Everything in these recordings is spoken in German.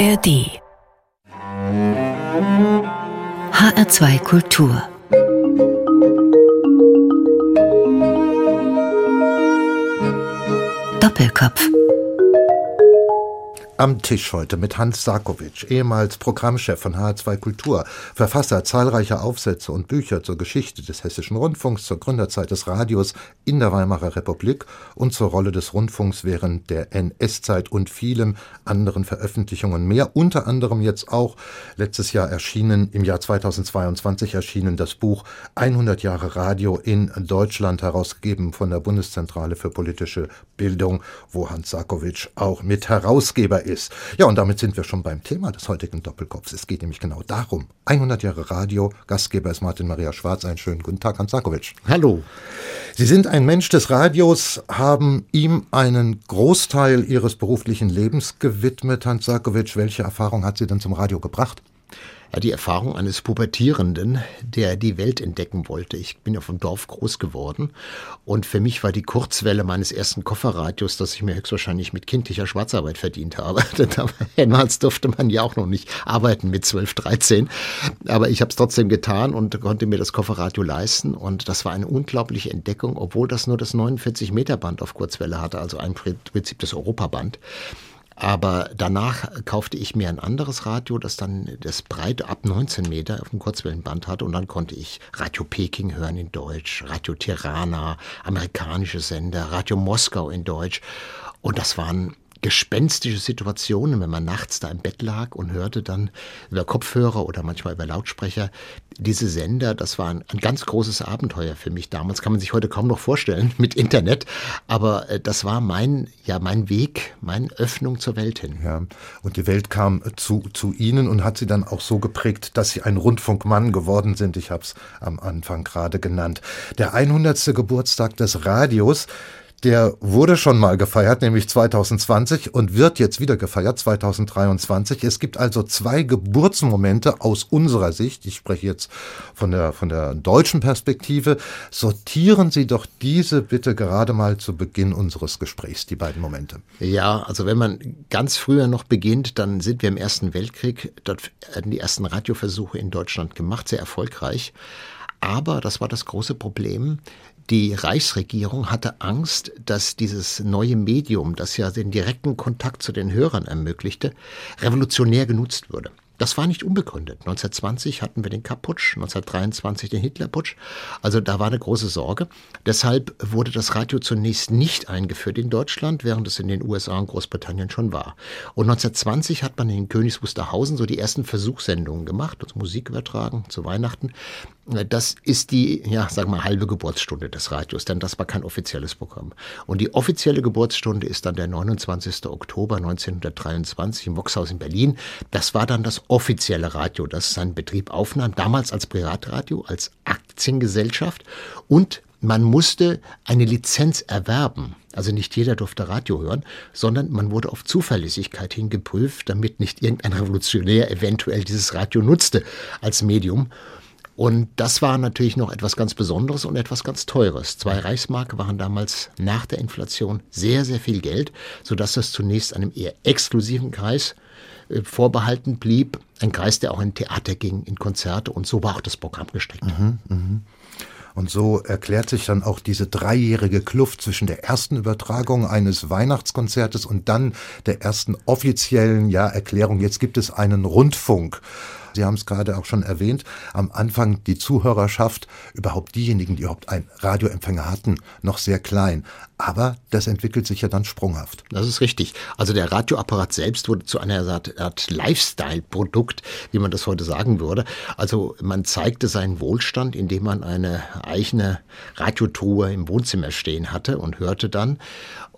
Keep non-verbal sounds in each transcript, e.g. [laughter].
ARD HR2 Kultur. Doppelkopf am Tisch heute mit Hans Sarkovic, ehemals Programmchef von HR2 Kultur, Verfasser zahlreicher Aufsätze und Bücher zur Geschichte des Hessischen Rundfunks, zur Gründerzeit des Radios in der Weimarer Republik und zur Rolle des Rundfunks während der NS-Zeit und vielen anderen Veröffentlichungen mehr. Unter anderem jetzt auch letztes Jahr erschienen, im Jahr 2022 erschienen das Buch 100 Jahre Radio in Deutschland, herausgegeben von der Bundeszentrale für politische Bildung, wo Hans Sarkovic auch mit Herausgeber ist. Ja, und damit sind wir schon beim Thema des heutigen Doppelkopfs. Es geht nämlich genau darum. 100 Jahre Radio. Gastgeber ist Martin Maria Schwarz. Einen schönen guten Tag, Hans Sarkovic. Hallo. Sie sind ein Mensch des Radios, haben ihm einen Großteil Ihres beruflichen Lebens gewidmet. Hans Sarkovic, welche Erfahrung hat Sie denn zum Radio gebracht? Die Erfahrung eines Pubertierenden, der die Welt entdecken wollte. Ich bin ja vom Dorf groß geworden und für mich war die Kurzwelle meines ersten Kofferradios, das ich mir höchstwahrscheinlich mit kindlicher Schwarzarbeit verdient habe. [laughs] Damals durfte man ja auch noch nicht arbeiten mit 12, 13, aber ich habe es trotzdem getan und konnte mir das Kofferradio leisten und das war eine unglaubliche Entdeckung, obwohl das nur das 49 Meter Band auf Kurzwelle hatte, also ein Prinzip das Europaband. Aber danach kaufte ich mir ein anderes Radio, das dann das Breite ab 19 Meter auf dem Kurzwellenband hatte. Und dann konnte ich Radio Peking hören in Deutsch, Radio Tirana, amerikanische Sender, Radio Moskau in Deutsch. Und das waren gespenstische Situationen, wenn man nachts da im Bett lag und hörte dann über Kopfhörer oder manchmal über Lautsprecher diese Sender. Das war ein, ein, ganz großes Abenteuer für mich damals. Kann man sich heute kaum noch vorstellen [laughs] mit Internet. Aber äh, das war mein, ja, mein Weg, meine Öffnung zur Welt hin. Ja. Und die Welt kam zu, zu Ihnen und hat Sie dann auch so geprägt, dass Sie ein Rundfunkmann geworden sind. Ich habe es am Anfang gerade genannt. Der 100. Geburtstag des Radios der wurde schon mal gefeiert, nämlich 2020 und wird jetzt wieder gefeiert 2023. Es gibt also zwei Geburtsmomente aus unserer Sicht. Ich spreche jetzt von der, von der deutschen Perspektive. Sortieren Sie doch diese bitte gerade mal zu Beginn unseres Gesprächs, die beiden Momente. Ja, also wenn man ganz früher noch beginnt, dann sind wir im Ersten Weltkrieg. Dort werden die ersten Radioversuche in Deutschland gemacht, sehr erfolgreich. Aber, das war das große Problem, die Reichsregierung hatte Angst, dass dieses neue Medium, das ja den direkten Kontakt zu den Hörern ermöglichte, revolutionär genutzt würde. Das war nicht unbegründet. 1920 hatten wir den Kapp-Putsch, 1923 den Hitler-Putsch. Also da war eine große Sorge. Deshalb wurde das Radio zunächst nicht eingeführt in Deutschland, während es in den USA und Großbritannien schon war. Und 1920 hat man in Königs Wusterhausen so die ersten Versuchssendungen gemacht, also Musik übertragen zu Weihnachten. Das ist die, ja, sagen wir halbe Geburtsstunde des Radios, denn das war kein offizielles Programm. Und die offizielle Geburtsstunde ist dann der 29. Oktober 1923 im Voxhaus in Berlin. Das war dann das offizielle Radio, das seinen Betrieb aufnahm, damals als Privatradio, als Aktiengesellschaft und man musste eine Lizenz erwerben. Also nicht jeder durfte Radio hören, sondern man wurde auf Zuverlässigkeit hingeprüft, damit nicht irgendein Revolutionär eventuell dieses Radio nutzte als Medium. Und das war natürlich noch etwas ganz Besonderes und etwas ganz Teures. Zwei Reichsmark waren damals nach der Inflation sehr, sehr viel Geld, sodass das zunächst einem eher exklusiven Kreis vorbehalten blieb. Ein Kreis, der auch in Theater ging, in Konzerte und so war auch das Programm gestrickt. Mhm, mh. Und so erklärt sich dann auch diese dreijährige Kluft zwischen der ersten Übertragung eines Weihnachtskonzertes und dann der ersten offiziellen ja, Erklärung, jetzt gibt es einen Rundfunk. Sie haben es gerade auch schon erwähnt, am Anfang die Zuhörerschaft, überhaupt diejenigen, die überhaupt einen Radioempfänger hatten, noch sehr klein. Aber das entwickelt sich ja dann sprunghaft. Das ist richtig. Also der Radioapparat selbst wurde zu einer Art, Lifestyle-Produkt, wie man das heute sagen würde. Also man zeigte seinen Wohlstand, indem man eine eigene Radiotruhe im Wohnzimmer stehen hatte und hörte dann.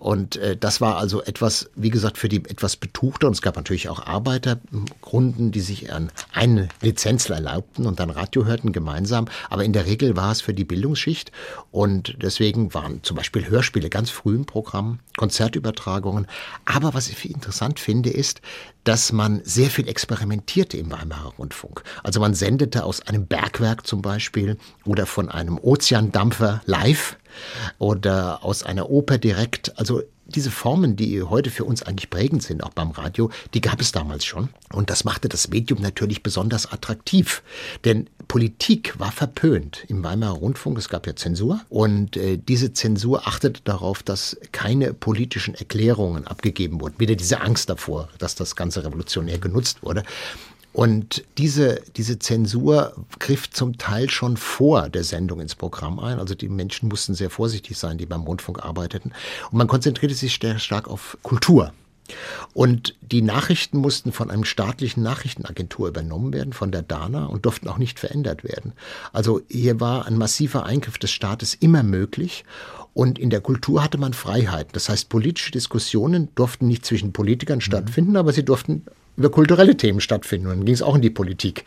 Und äh, das war also etwas, wie gesagt, für die etwas betuchter. Und es gab natürlich auch Arbeitergrunden, die sich an eine Lizenz erlaubten und dann Radio hörten gemeinsam. Aber in der Regel war es für die Bildungsschicht. Und deswegen waren zum Beispiel Hörspiele ganz früh im Programm, Konzertübertragungen. Aber was ich interessant finde, ist, dass man sehr viel experimentierte im Weimarer Rundfunk. Also man sendete aus einem Bergwerk zum Beispiel oder von einem Ozeandampfer live oder aus einer Oper direkt. Also diese Formen, die heute für uns eigentlich prägend sind, auch beim Radio, die gab es damals schon. Und das machte das Medium natürlich besonders attraktiv. Denn Politik war verpönt im Weimarer Rundfunk. Es gab ja Zensur. Und äh, diese Zensur achtete darauf, dass keine politischen Erklärungen abgegeben wurden. Wieder diese Angst davor, dass das Ganze revolutionär genutzt wurde. Und diese, diese Zensur griff zum Teil schon vor der Sendung ins Programm ein. Also die Menschen mussten sehr vorsichtig sein, die beim Rundfunk arbeiteten. Und man konzentrierte sich sehr stark auf Kultur. Und die Nachrichten mussten von einem staatlichen Nachrichtenagentur übernommen werden, von der DANA, und durften auch nicht verändert werden. Also hier war ein massiver Eingriff des Staates immer möglich. Und in der Kultur hatte man Freiheiten. Das heißt, politische Diskussionen durften nicht zwischen Politikern stattfinden, aber sie durften über kulturelle Themen stattfinden. Und dann ging es auch in die Politik.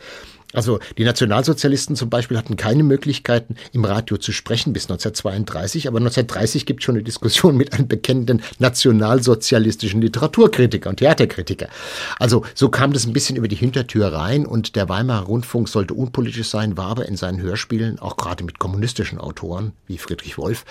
Also die Nationalsozialisten zum Beispiel hatten keine Möglichkeiten, im Radio zu sprechen bis 1932, aber 1930 gibt es schon eine Diskussion mit einem bekennenden nationalsozialistischen Literaturkritiker und Theaterkritiker. Also so kam das ein bisschen über die Hintertür rein und der Weimarer Rundfunk sollte unpolitisch sein, war aber in seinen Hörspielen, auch gerade mit kommunistischen Autoren wie Friedrich Wolf,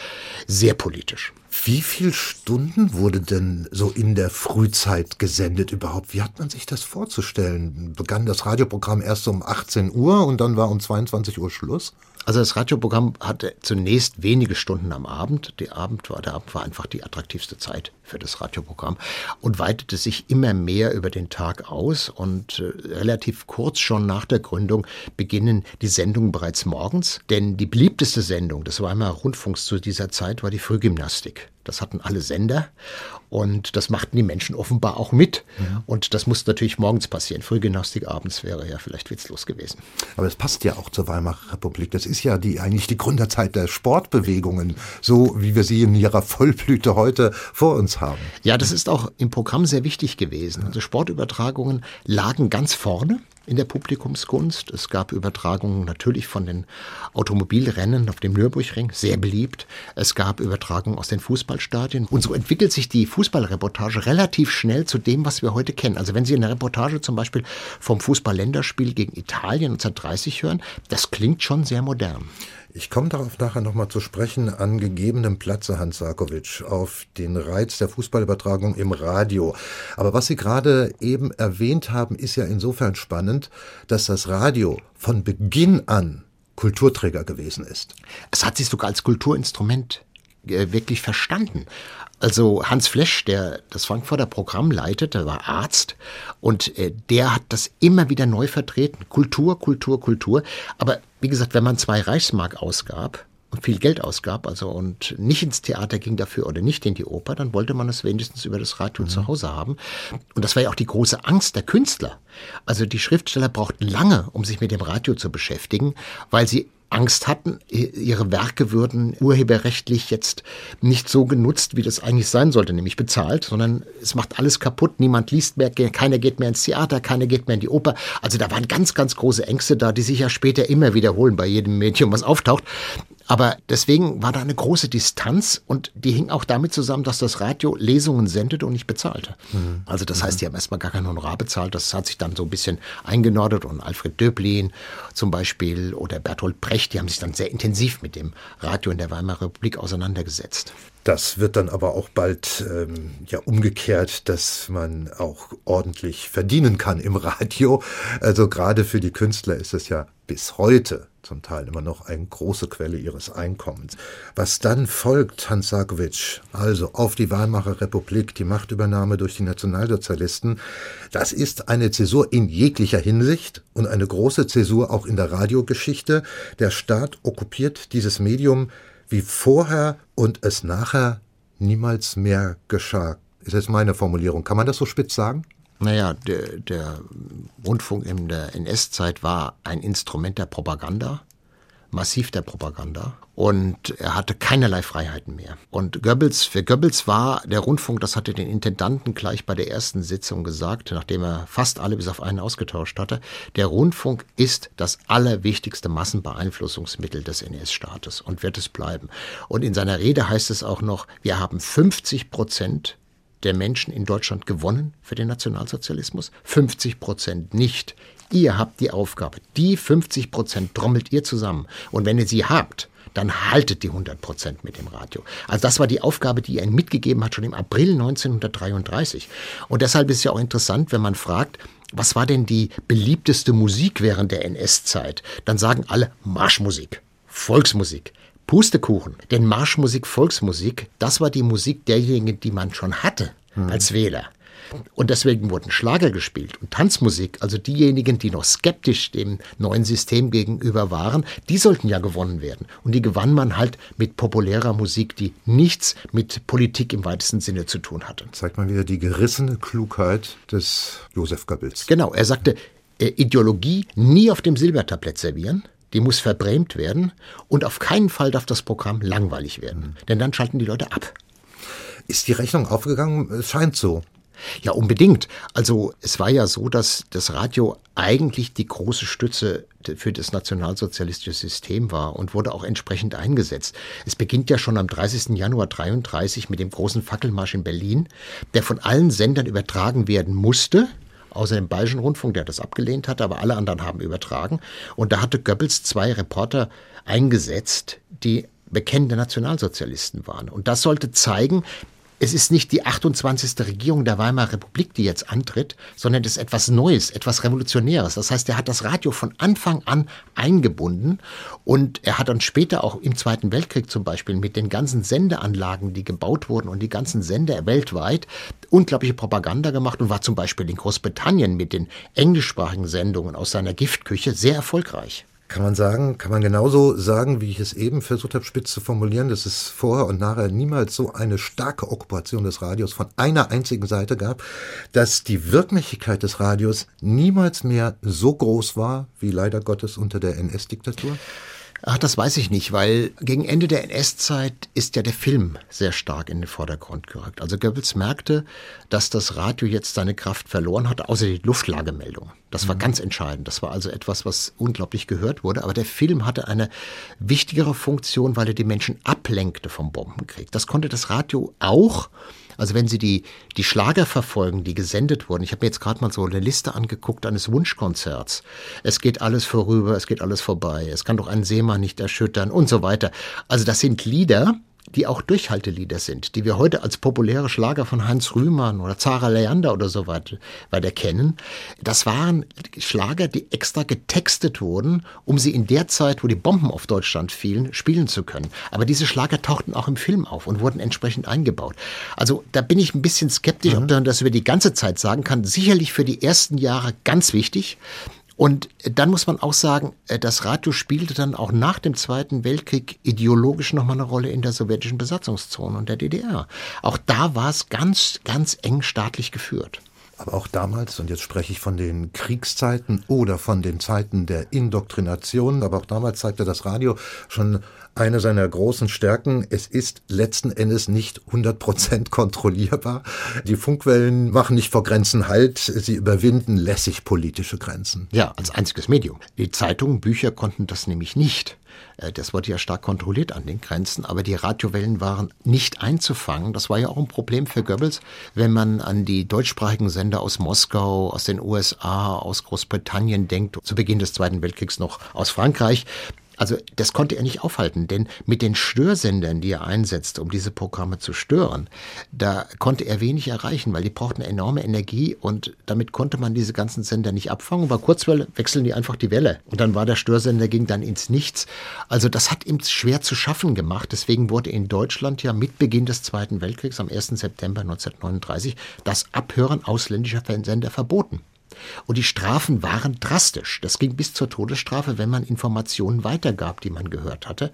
sehr politisch. Wie viele Stunden wurde denn so in der Frühzeit gesendet überhaupt? Wie hat man sich das vorzustellen? Begann das Radioprogramm erst um 18 Uhr und dann war um 22 Uhr Schluss? Also das Radioprogramm hatte zunächst wenige Stunden am Abend. Abend war, der Abend war einfach die attraktivste Zeit für das Radioprogramm und weitete sich immer mehr über den Tag aus. Und äh, relativ kurz schon nach der Gründung beginnen die Sendungen bereits morgens. Denn die beliebteste Sendung des Weimarer Rundfunks zu dieser Zeit war die Frühgymnastik. Das hatten alle Sender und das machten die Menschen offenbar auch mit. Ja. Und das musste natürlich morgens passieren. Frühgymnastik abends wäre ja vielleicht witzlos gewesen. Aber es passt ja auch zur Weimarer Republik. Das ist ja die, eigentlich die Gründerzeit der Sportbewegungen, so wie wir sie in ihrer Vollblüte heute vor uns haben. Ja, das ist auch im Programm sehr wichtig gewesen. Also Sportübertragungen lagen ganz vorne in der Publikumskunst. Es gab Übertragungen natürlich von den Automobilrennen auf dem Nürburgring, sehr beliebt. Es gab Übertragungen aus den Fußballstadien. Und so entwickelt sich die Fußballreportage relativ schnell zu dem, was wir heute kennen. Also wenn Sie eine Reportage zum Beispiel vom Fußball-Länderspiel gegen Italien 1930 hören, das klingt schon sehr modern. Ich komme darauf nachher nochmal zu sprechen, an gegebenem Platze, Hans Sarkovic, auf den Reiz der Fußballübertragung im Radio. Aber was Sie gerade eben erwähnt haben, ist ja insofern spannend, dass das Radio von Beginn an Kulturträger gewesen ist. Es hat sich sogar als Kulturinstrument äh, wirklich verstanden. Also Hans Flesch, der das Frankfurter Programm leitete, war Arzt und äh, der hat das immer wieder neu vertreten. Kultur, Kultur, Kultur. Aber wie gesagt, wenn man zwei Reichsmark ausgab und viel Geld ausgab, also und nicht ins Theater ging dafür oder nicht in die Oper, dann wollte man es wenigstens über das Radio mhm. zu Hause haben. Und das war ja auch die große Angst der Künstler. Also die Schriftsteller brauchten lange, um sich mit dem Radio zu beschäftigen, weil sie Angst hatten, ihre Werke würden urheberrechtlich jetzt nicht so genutzt, wie das eigentlich sein sollte, nämlich bezahlt, sondern es macht alles kaputt, niemand liest mehr, keiner geht mehr ins Theater, keiner geht mehr in die Oper. Also da waren ganz, ganz große Ängste da, die sich ja später immer wiederholen bei jedem Medium, was auftaucht. Aber deswegen war da eine große Distanz und die hing auch damit zusammen, dass das Radio Lesungen sendete und nicht bezahlte. Mhm. Also das heißt, die haben erstmal gar kein Honorar bezahlt. Das hat sich dann so ein bisschen eingenordet und Alfred Döblin zum Beispiel oder Bertolt Brecht, die haben sich dann sehr intensiv mit dem Radio in der Weimarer Republik auseinandergesetzt. Das wird dann aber auch bald ähm, ja umgekehrt, dass man auch ordentlich verdienen kann im Radio. Also gerade für die Künstler ist es ja bis heute zum Teil immer noch eine große Quelle ihres Einkommens. Was dann folgt, Hans Sarkovic, also auf die Weimarer Republik, die Machtübernahme durch die Nationalsozialisten, das ist eine Zäsur in jeglicher Hinsicht und eine große Zäsur auch in der Radiogeschichte. Der Staat okkupiert dieses Medium wie vorher und es nachher niemals mehr geschah. Ist jetzt meine Formulierung. Kann man das so spitz sagen? Naja, der, der Rundfunk in der NS-Zeit war ein Instrument der Propaganda massiv der Propaganda und er hatte keinerlei Freiheiten mehr. Und Goebbels, für Goebbels war der Rundfunk, das hatte den Intendanten gleich bei der ersten Sitzung gesagt, nachdem er fast alle bis auf einen ausgetauscht hatte, der Rundfunk ist das allerwichtigste Massenbeeinflussungsmittel des NS-Staates und wird es bleiben. Und in seiner Rede heißt es auch noch, wir haben 50 Prozent der Menschen in Deutschland gewonnen für den Nationalsozialismus, 50 Prozent nicht. Ihr habt die Aufgabe. Die 50 Prozent trommelt ihr zusammen. Und wenn ihr sie habt, dann haltet die 100 Prozent mit dem Radio. Also das war die Aufgabe, die er mitgegeben hat, schon im April 1933. Und deshalb ist es ja auch interessant, wenn man fragt, was war denn die beliebteste Musik während der NS-Zeit? Dann sagen alle Marschmusik, Volksmusik. Pustekuchen. Denn Marschmusik, Volksmusik, das war die Musik derjenigen, die man schon hatte hm. als Wähler. Und deswegen wurden Schlager gespielt und Tanzmusik, also diejenigen, die noch skeptisch dem neuen System gegenüber waren, die sollten ja gewonnen werden. Und die gewann man halt mit populärer Musik, die nichts mit Politik im weitesten Sinne zu tun hatte. Zeigt man wieder die gerissene Klugheit des Josef Goebbels. Genau, er sagte, äh, Ideologie nie auf dem Silbertablett servieren, die muss verbrämt werden und auf keinen Fall darf das Programm langweilig werden, denn dann schalten die Leute ab. Ist die Rechnung aufgegangen? Es scheint so. Ja, unbedingt. Also es war ja so, dass das Radio eigentlich die große Stütze für das nationalsozialistische System war und wurde auch entsprechend eingesetzt. Es beginnt ja schon am 30. Januar 33 mit dem großen Fackelmarsch in Berlin, der von allen Sendern übertragen werden musste, außer dem Bayerischen Rundfunk, der das abgelehnt hatte, aber alle anderen haben übertragen. Und da hatte Goebbels zwei Reporter eingesetzt, die bekennende Nationalsozialisten waren. Und das sollte zeigen, es ist nicht die 28. Regierung der Weimarer Republik, die jetzt antritt, sondern es ist etwas Neues, etwas Revolutionäres. Das heißt, er hat das Radio von Anfang an eingebunden und er hat dann später auch im Zweiten Weltkrieg zum Beispiel mit den ganzen Sendeanlagen, die gebaut wurden und die ganzen Sender weltweit unglaubliche Propaganda gemacht und war zum Beispiel in Großbritannien mit den englischsprachigen Sendungen aus seiner Giftküche sehr erfolgreich. Kann man sagen, kann man genauso sagen, wie ich es eben versucht habe, spitz zu formulieren, dass es vorher und nachher niemals so eine starke Okkupation des Radios von einer einzigen Seite gab, dass die Wirkmächtigkeit des Radios niemals mehr so groß war, wie leider Gottes unter der NS-Diktatur? Ach, das weiß ich nicht, weil gegen Ende der NS-Zeit ist ja der Film sehr stark in den Vordergrund gerückt. Also Goebbels merkte, dass das Radio jetzt seine Kraft verloren hatte, außer die Luftlagemeldung. Das war mhm. ganz entscheidend. Das war also etwas, was unglaublich gehört wurde. Aber der Film hatte eine wichtigere Funktion, weil er die Menschen ablenkte vom Bombenkrieg. Das konnte das Radio auch. Also wenn Sie die, die Schlager verfolgen, die gesendet wurden, ich habe mir jetzt gerade mal so eine Liste angeguckt eines Wunschkonzerts. Es geht alles vorüber, es geht alles vorbei, es kann doch einen Seemann nicht erschüttern und so weiter. Also das sind Lieder, die auch Durchhaltelieder sind, die wir heute als populäre Schlager von Heinz Rühmann oder Zara Leander oder so weiter, weiter kennen, das waren Schlager, die extra getextet wurden, um sie in der Zeit, wo die Bomben auf Deutschland fielen, spielen zu können. Aber diese Schlager tauchten auch im Film auf und wurden entsprechend eingebaut. Also da bin ich ein bisschen skeptisch, mhm. ob man das über die ganze Zeit sagen kann. Sicherlich für die ersten Jahre ganz wichtig. Und dann muss man auch sagen, äh, das Radio spielte dann auch nach dem Zweiten Weltkrieg ideologisch nochmal eine Rolle in der sowjetischen Besatzungszone und der DDR. Auch da war es ganz, ganz eng staatlich geführt. Aber auch damals, und jetzt spreche ich von den Kriegszeiten oder von den Zeiten der Indoktrination, aber auch damals zeigte das Radio schon eine seiner großen Stärken. Es ist letzten Endes nicht 100 Prozent kontrollierbar. Die Funkwellen machen nicht vor Grenzen Halt. Sie überwinden lässig politische Grenzen. Ja, als einziges Medium. Die Zeitungen, Bücher konnten das nämlich nicht. Äh, das wurde ja stark kontrolliert an den Grenzen, aber die Radiowellen waren nicht einzufangen. Das war ja auch ein Problem für Goebbels, wenn man an die deutschsprachigen Sender aus Moskau, aus den USA, aus Großbritannien denkt, zu Beginn des Zweiten Weltkriegs noch aus Frankreich. Also das konnte er nicht aufhalten, denn mit den Störsendern, die er einsetzte, um diese Programme zu stören, da konnte er wenig erreichen, weil die brauchten enorme Energie und damit konnte man diese ganzen Sender nicht abfangen. Bei Kurzwelle wechseln die einfach die Welle und dann war der Störsender ging dann ins Nichts. Also das hat ihm schwer zu schaffen gemacht. Deswegen wurde in Deutschland ja mit Beginn des Zweiten Weltkriegs am 1. September 1939 das Abhören ausländischer Sender verboten. Und die Strafen waren drastisch. Das ging bis zur Todesstrafe, wenn man Informationen weitergab, die man gehört hatte.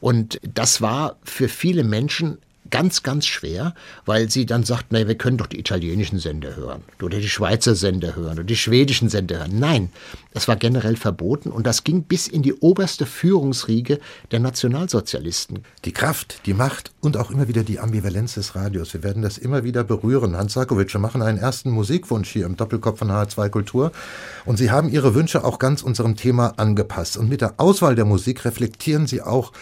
Und das war für viele Menschen ganz, ganz schwer, weil sie dann sagt, naja, wir können doch die italienischen Sender hören oder die Schweizer Sender hören oder die schwedischen Sender hören. Nein, das war generell verboten und das ging bis in die oberste Führungsriege der Nationalsozialisten. Die Kraft, die Macht und auch immer wieder die Ambivalenz des Radios. Wir werden das immer wieder berühren. Hans Sarkovic, wir machen einen ersten Musikwunsch hier im Doppelkopf von H2 Kultur und Sie haben Ihre Wünsche auch ganz unserem Thema angepasst und mit der Auswahl der Musik reflektieren Sie auch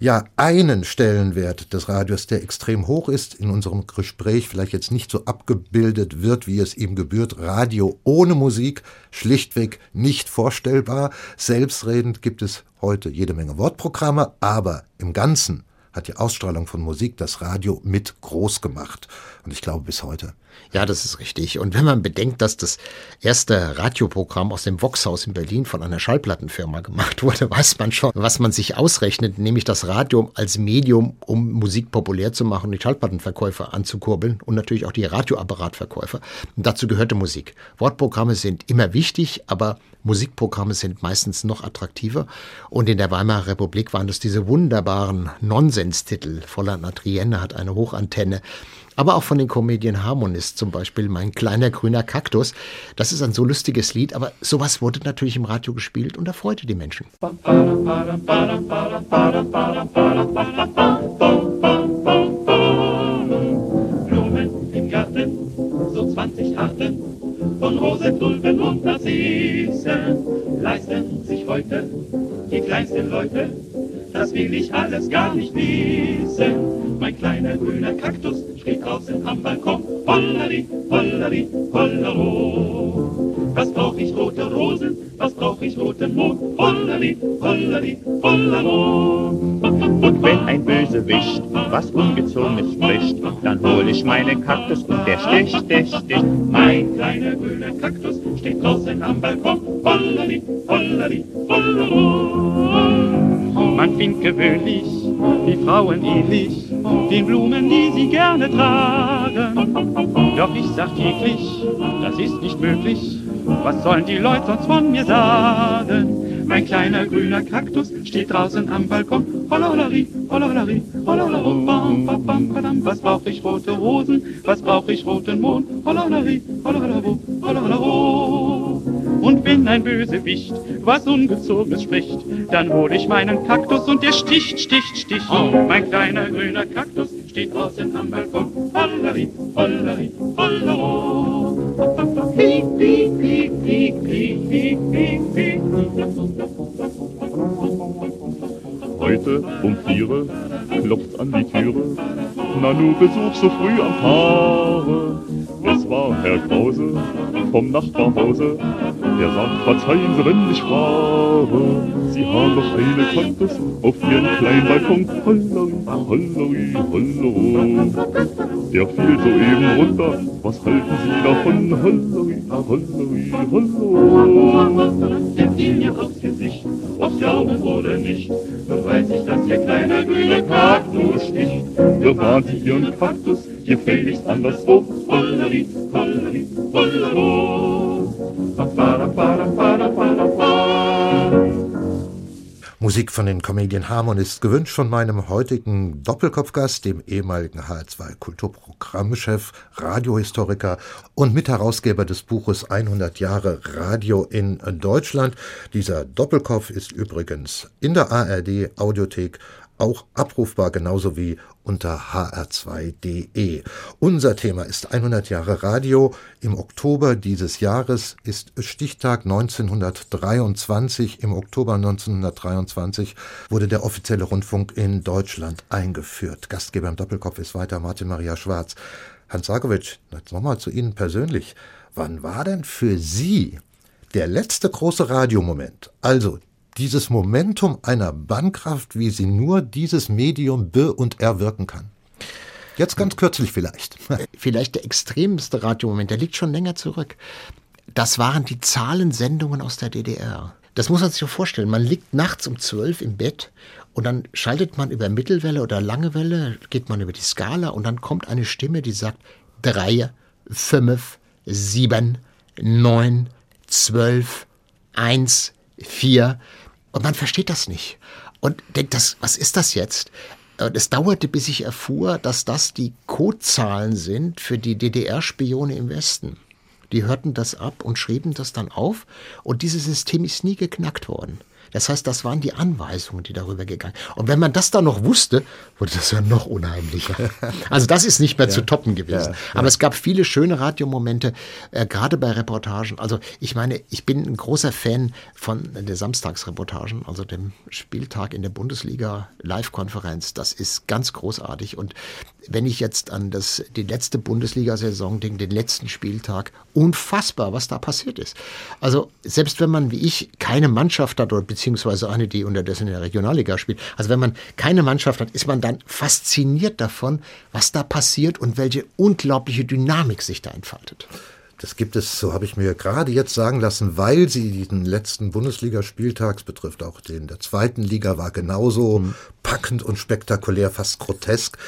ja einen Stellenwert des Radios, der extrem hoch ist, in unserem Gespräch vielleicht jetzt nicht so abgebildet wird, wie es ihm gebührt. Radio ohne Musik, schlichtweg nicht vorstellbar. Selbstredend gibt es heute jede Menge Wortprogramme, aber im Ganzen hat die Ausstrahlung von Musik das Radio mit groß gemacht. Und ich glaube bis heute. Ja, das ist richtig. Und wenn man bedenkt, dass das erste Radioprogramm aus dem Voxhaus in Berlin von einer Schallplattenfirma gemacht wurde, [laughs] weiß man schon, was man sich ausrechnet, nämlich das Radio als Medium, um Musik populär zu machen die Schallplattenverkäufer anzukurbeln und natürlich auch die Radioapparatverkäufer. Und dazu gehörte Musik. Wortprogramme sind immer wichtig, aber Musikprogramme sind meistens noch attraktiver. Und in der Weimarer Republik waren das diese wunderbaren Nonsenstitel. Volland Adrienne hat eine Hochantenne aber auch von den Comedian Harmonist zum Beispiel, Mein kleiner grüner Kaktus. Das ist ein so lustiges Lied, aber sowas wurde natürlich im Radio gespielt und erfreute die Menschen. Blumen im Garten, so 20 Arten von Rosen, Tulpen und Narzissen leisten sich heute die kleinsten Leute das will ich alles gar nicht wissen. Mein kleiner grüner Kaktus steht draußen am Balkon. Hollari, hollari, hollero. Was brauch ich rote Rosen, was brauch ich roten Mond? Hollari, hollari, hollero. Und wenn ein Bösewicht was Ungezogenes spricht, dann hol ich meinen Kaktus und der sticht, sticht, sticht. Mein kleiner grüner Kaktus steht draußen am Balkon. Hollari, hollari, hollero. Man findet gewöhnlich die Frauen ähnlich den Blumen, die sie gerne tragen. Doch ich sag täglich, das ist nicht möglich. Was sollen die Leute sonst von mir sagen? Mein kleiner grüner Kaktus steht draußen am Balkon. Hollolari, hollolari, hollolaro, bam, bam, bam, badam. Was brauch ich rote Rosen? Was brauch ich roten Mond? Hollolari, hollolaro, hollolaro. Und wenn ein Bösewicht was Ungezogenes spricht, dann hol ich meinen Kaktus und der sticht, sticht, sticht. Mein kleiner grüner Kaktus steht draußen am Balkon. Hollari, hollari. Piep, Heute um viere klopft an die Türe. Nanu Besuch so früh am Tage. Es war Herr Krause vom Nachbarhause. Der sagt, verzeihen Sie, wenn ich frage. Sie haben doch eine Kaktus auf Ihren kleinen Balkon. Hollari, hollari, hollero. Der fiel soeben runter. Was halten Sie davon? Hollari, hollari, hollero. Der fiel mir aufs Gesicht, aufs Glauben oder nicht. Nun weiß ich, dass Ihr kleiner grüner Kaktus sticht. Bewahren Sie Ihren Kaktus anderswo. Hollero. Ba, ba, ba, ba, ba, ba, ba. Musik von den Comedian Harmonists, gewünscht von meinem heutigen Doppelkopfgast, dem ehemaligen HR2 Kulturprogrammchef, Radiohistoriker und Mitherausgeber des Buches 100 Jahre Radio in Deutschland. Dieser Doppelkopf ist übrigens in der ARD Audiothek auch abrufbar, genauso wie unter hr2.de. Unser Thema ist 100 Jahre Radio. Im Oktober dieses Jahres ist Stichtag 1923. Im Oktober 1923 wurde der offizielle Rundfunk in Deutschland eingeführt. Gastgeber im Doppelkopf ist weiter Martin Maria Schwarz. Hans Sarkovic, jetzt nochmal zu Ihnen persönlich. Wann war denn für Sie der letzte große Radiomoment? Also dieses Momentum einer Bannkraft, wie sie nur dieses Medium be- und erwirken kann. Jetzt ganz kürzlich vielleicht. [laughs] Vielleicht der extremste Radiomoment, der liegt schon länger zurück. Das waren die Zahlensendungen aus der DDR. Das muss man sich so vorstellen. Man liegt nachts um zwölf im Bett und dann schaltet man über Mittelwelle oder lange Welle, geht man über die Skala und dann kommt eine Stimme, die sagt drei, fünf, sieben, neun, zwölf, eins, vier. Und man versteht das nicht. Und denkt, das, was ist das jetzt? Und es dauerte, bis ich erfuhr, dass das die Codezahlen sind für die DDR-Spione im Westen. Die hörten das ab und schrieben das dann auf. Und dieses System ist nie geknackt worden. Das heißt, das waren die Anweisungen, die darüber gegangen. Und wenn man das dann noch wusste, wurde das ja noch unheimlicher. [laughs] Also das ist nicht mehr ja. zu toppen gewesen. Ja, Aber es gab viele schöne Radiomomente, äh, gerade bei Reportagen. Also ich meine, ich bin ein großer Fan von der Samstagsreportagen, also dem Spieltag in der Bundesliga Live-Konferenz. Das ist ganz großartig. Und wenn ich jetzt an das, die letzte Bundesliga-Saison denke, den letzten Spieltag, unfassbar, was da passiert ist. Also selbst wenn man wie ich keine Mannschaft hat oder beziehungsweise eine, die unterdessen in der Regionalliga spielt, also wenn man keine Mannschaft hat, ist man dann fasziniert davon, was da passiert und welche unglaubliche Dynamik sich da entfaltet. Das gibt es, so habe ich mir gerade jetzt sagen lassen, weil sie den letzten Bundesligaspieltags betrifft, auch den der zweiten Liga war genauso mhm. packend und spektakulär, fast grotesk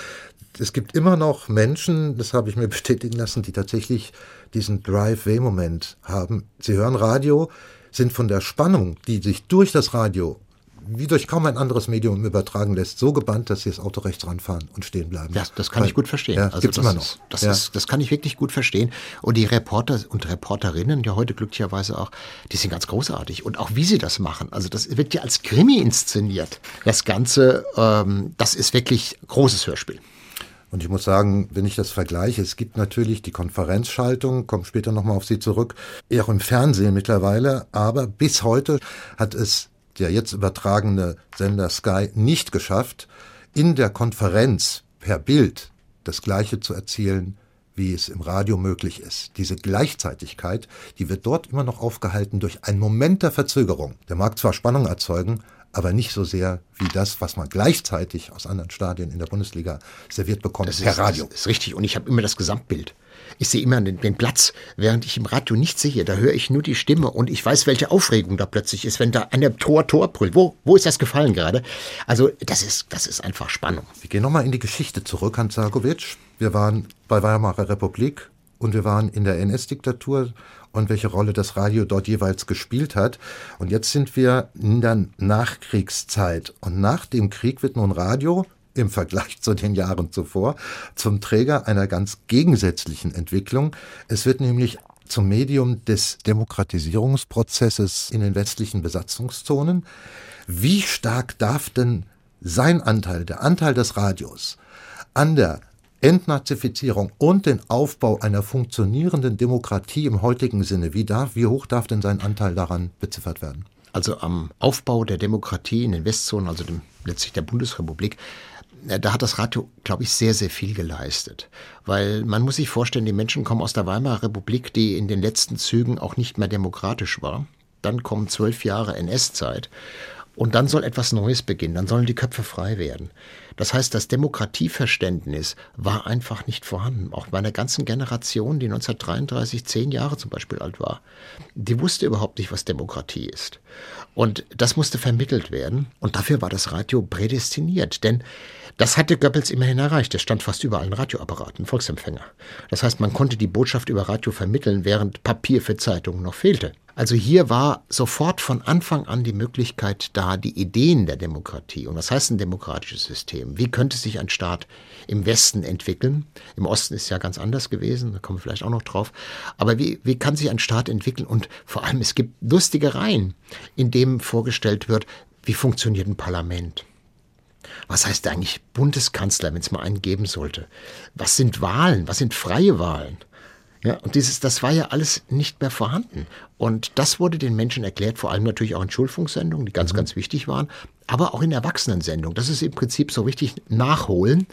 es gibt immer noch Menschen, das habe ich mir [laughs] bestätigen lassen, die tatsächlich diesen Drive-Way-Moment haben. Sie hören Radio, sind von der Spannung, die sich durch das Radio wie durch kaum ein anderes Medium übertragen lässt, so gebannt, dass sie das Auto rechts ranfahren und stehen bleiben. Ja, das kann Weil, ich gut verstehen. Ja, also gibt's das immer noch. Ist, das, ja. ist, das kann ich wirklich gut verstehen. Und die Reporter und Reporterinnen, ja heute glücklicherweise auch, die sind ganz großartig. Und auch wie sie das machen. Also das wird ja als Krimi inszeniert. Das Ganze, ähm, das ist wirklich großes Hörspiel. Und ich muss sagen, wenn ich das vergleiche, es gibt natürlich die Konferenzschaltung, komme später nochmal auf sie zurück, eher auch im Fernsehen mittlerweile, aber bis heute hat es der jetzt übertragene Sender Sky nicht geschafft, in der Konferenz per Bild das Gleiche zu erzielen, wie es im Radio möglich ist. Diese Gleichzeitigkeit, die wird dort immer noch aufgehalten durch einen Moment der Verzögerung. Der mag zwar Spannung erzeugen, aber nicht so sehr wie das, was man gleichzeitig aus anderen Stadien in der Bundesliga serviert bekommt das per ist, Radio. Das ist richtig und ich habe immer das Gesamtbild. Ich sehe immer den, den, Platz, während ich im Radio nicht sehe. Da höre ich nur die Stimme und ich weiß, welche Aufregung da plötzlich ist, wenn da eine Tor, Tor brüllt. Wo, wo ist das gefallen gerade? Also, das ist, das ist einfach Spannung. Wir gehen nochmal in die Geschichte zurück, Hans Sargovic. Wir waren bei Weimarer Republik und wir waren in der NS-Diktatur und welche Rolle das Radio dort jeweils gespielt hat. Und jetzt sind wir in der Nachkriegszeit. Und nach dem Krieg wird nun Radio im Vergleich zu den Jahren zuvor zum Träger einer ganz gegensätzlichen Entwicklung. Es wird nämlich zum Medium des Demokratisierungsprozesses in den westlichen Besatzungszonen. Wie stark darf denn sein Anteil, der Anteil des Radios an der Entnazifizierung und den Aufbau einer funktionierenden Demokratie im heutigen Sinne, wie, darf, wie hoch darf denn sein Anteil daran beziffert werden? Also am Aufbau der Demokratie in den Westzonen, also dem, letztlich der Bundesrepublik, äh, da hat das Radio, glaube ich, sehr, sehr viel geleistet. Weil man muss sich vorstellen, die Menschen kommen aus der Weimarer Republik, die in den letzten Zügen auch nicht mehr demokratisch war. Dann kommen zwölf Jahre NS-Zeit. Und dann soll etwas Neues beginnen, dann sollen die Köpfe frei werden. Das heißt, das Demokratieverständnis war einfach nicht vorhanden. Auch bei einer ganzen Generation, die 1933 zehn Jahre zum Beispiel alt war, die wusste überhaupt nicht, was Demokratie ist. Und das musste vermittelt werden. Und dafür war das Radio prädestiniert. Denn das hatte Goebbels immerhin erreicht. Es stand fast überall ein Radioapparat, ein Volksempfänger. Das heißt, man konnte die Botschaft über Radio vermitteln, während Papier für Zeitungen noch fehlte. Also hier war sofort von Anfang an die Möglichkeit da, die Ideen der Demokratie. Und was heißt ein demokratisches System? Wie könnte sich ein Staat im Westen entwickeln? Im Osten ist ja ganz anders gewesen, da kommen wir vielleicht auch noch drauf. Aber wie, wie kann sich ein Staat entwickeln? Und vor allem, es gibt lustige Reihen, in dem vorgestellt wird, wie funktioniert ein Parlament? Was heißt eigentlich Bundeskanzler, wenn es mal einen geben sollte? Was sind Wahlen? Was sind freie Wahlen? Ja, und dieses, das war ja alles nicht mehr vorhanden. Und das wurde den Menschen erklärt, vor allem natürlich auch in Schulfunksendungen, die ganz, mhm. ganz wichtig waren, aber auch in Erwachsenensendungen. Das ist im Prinzip so richtig nachholen.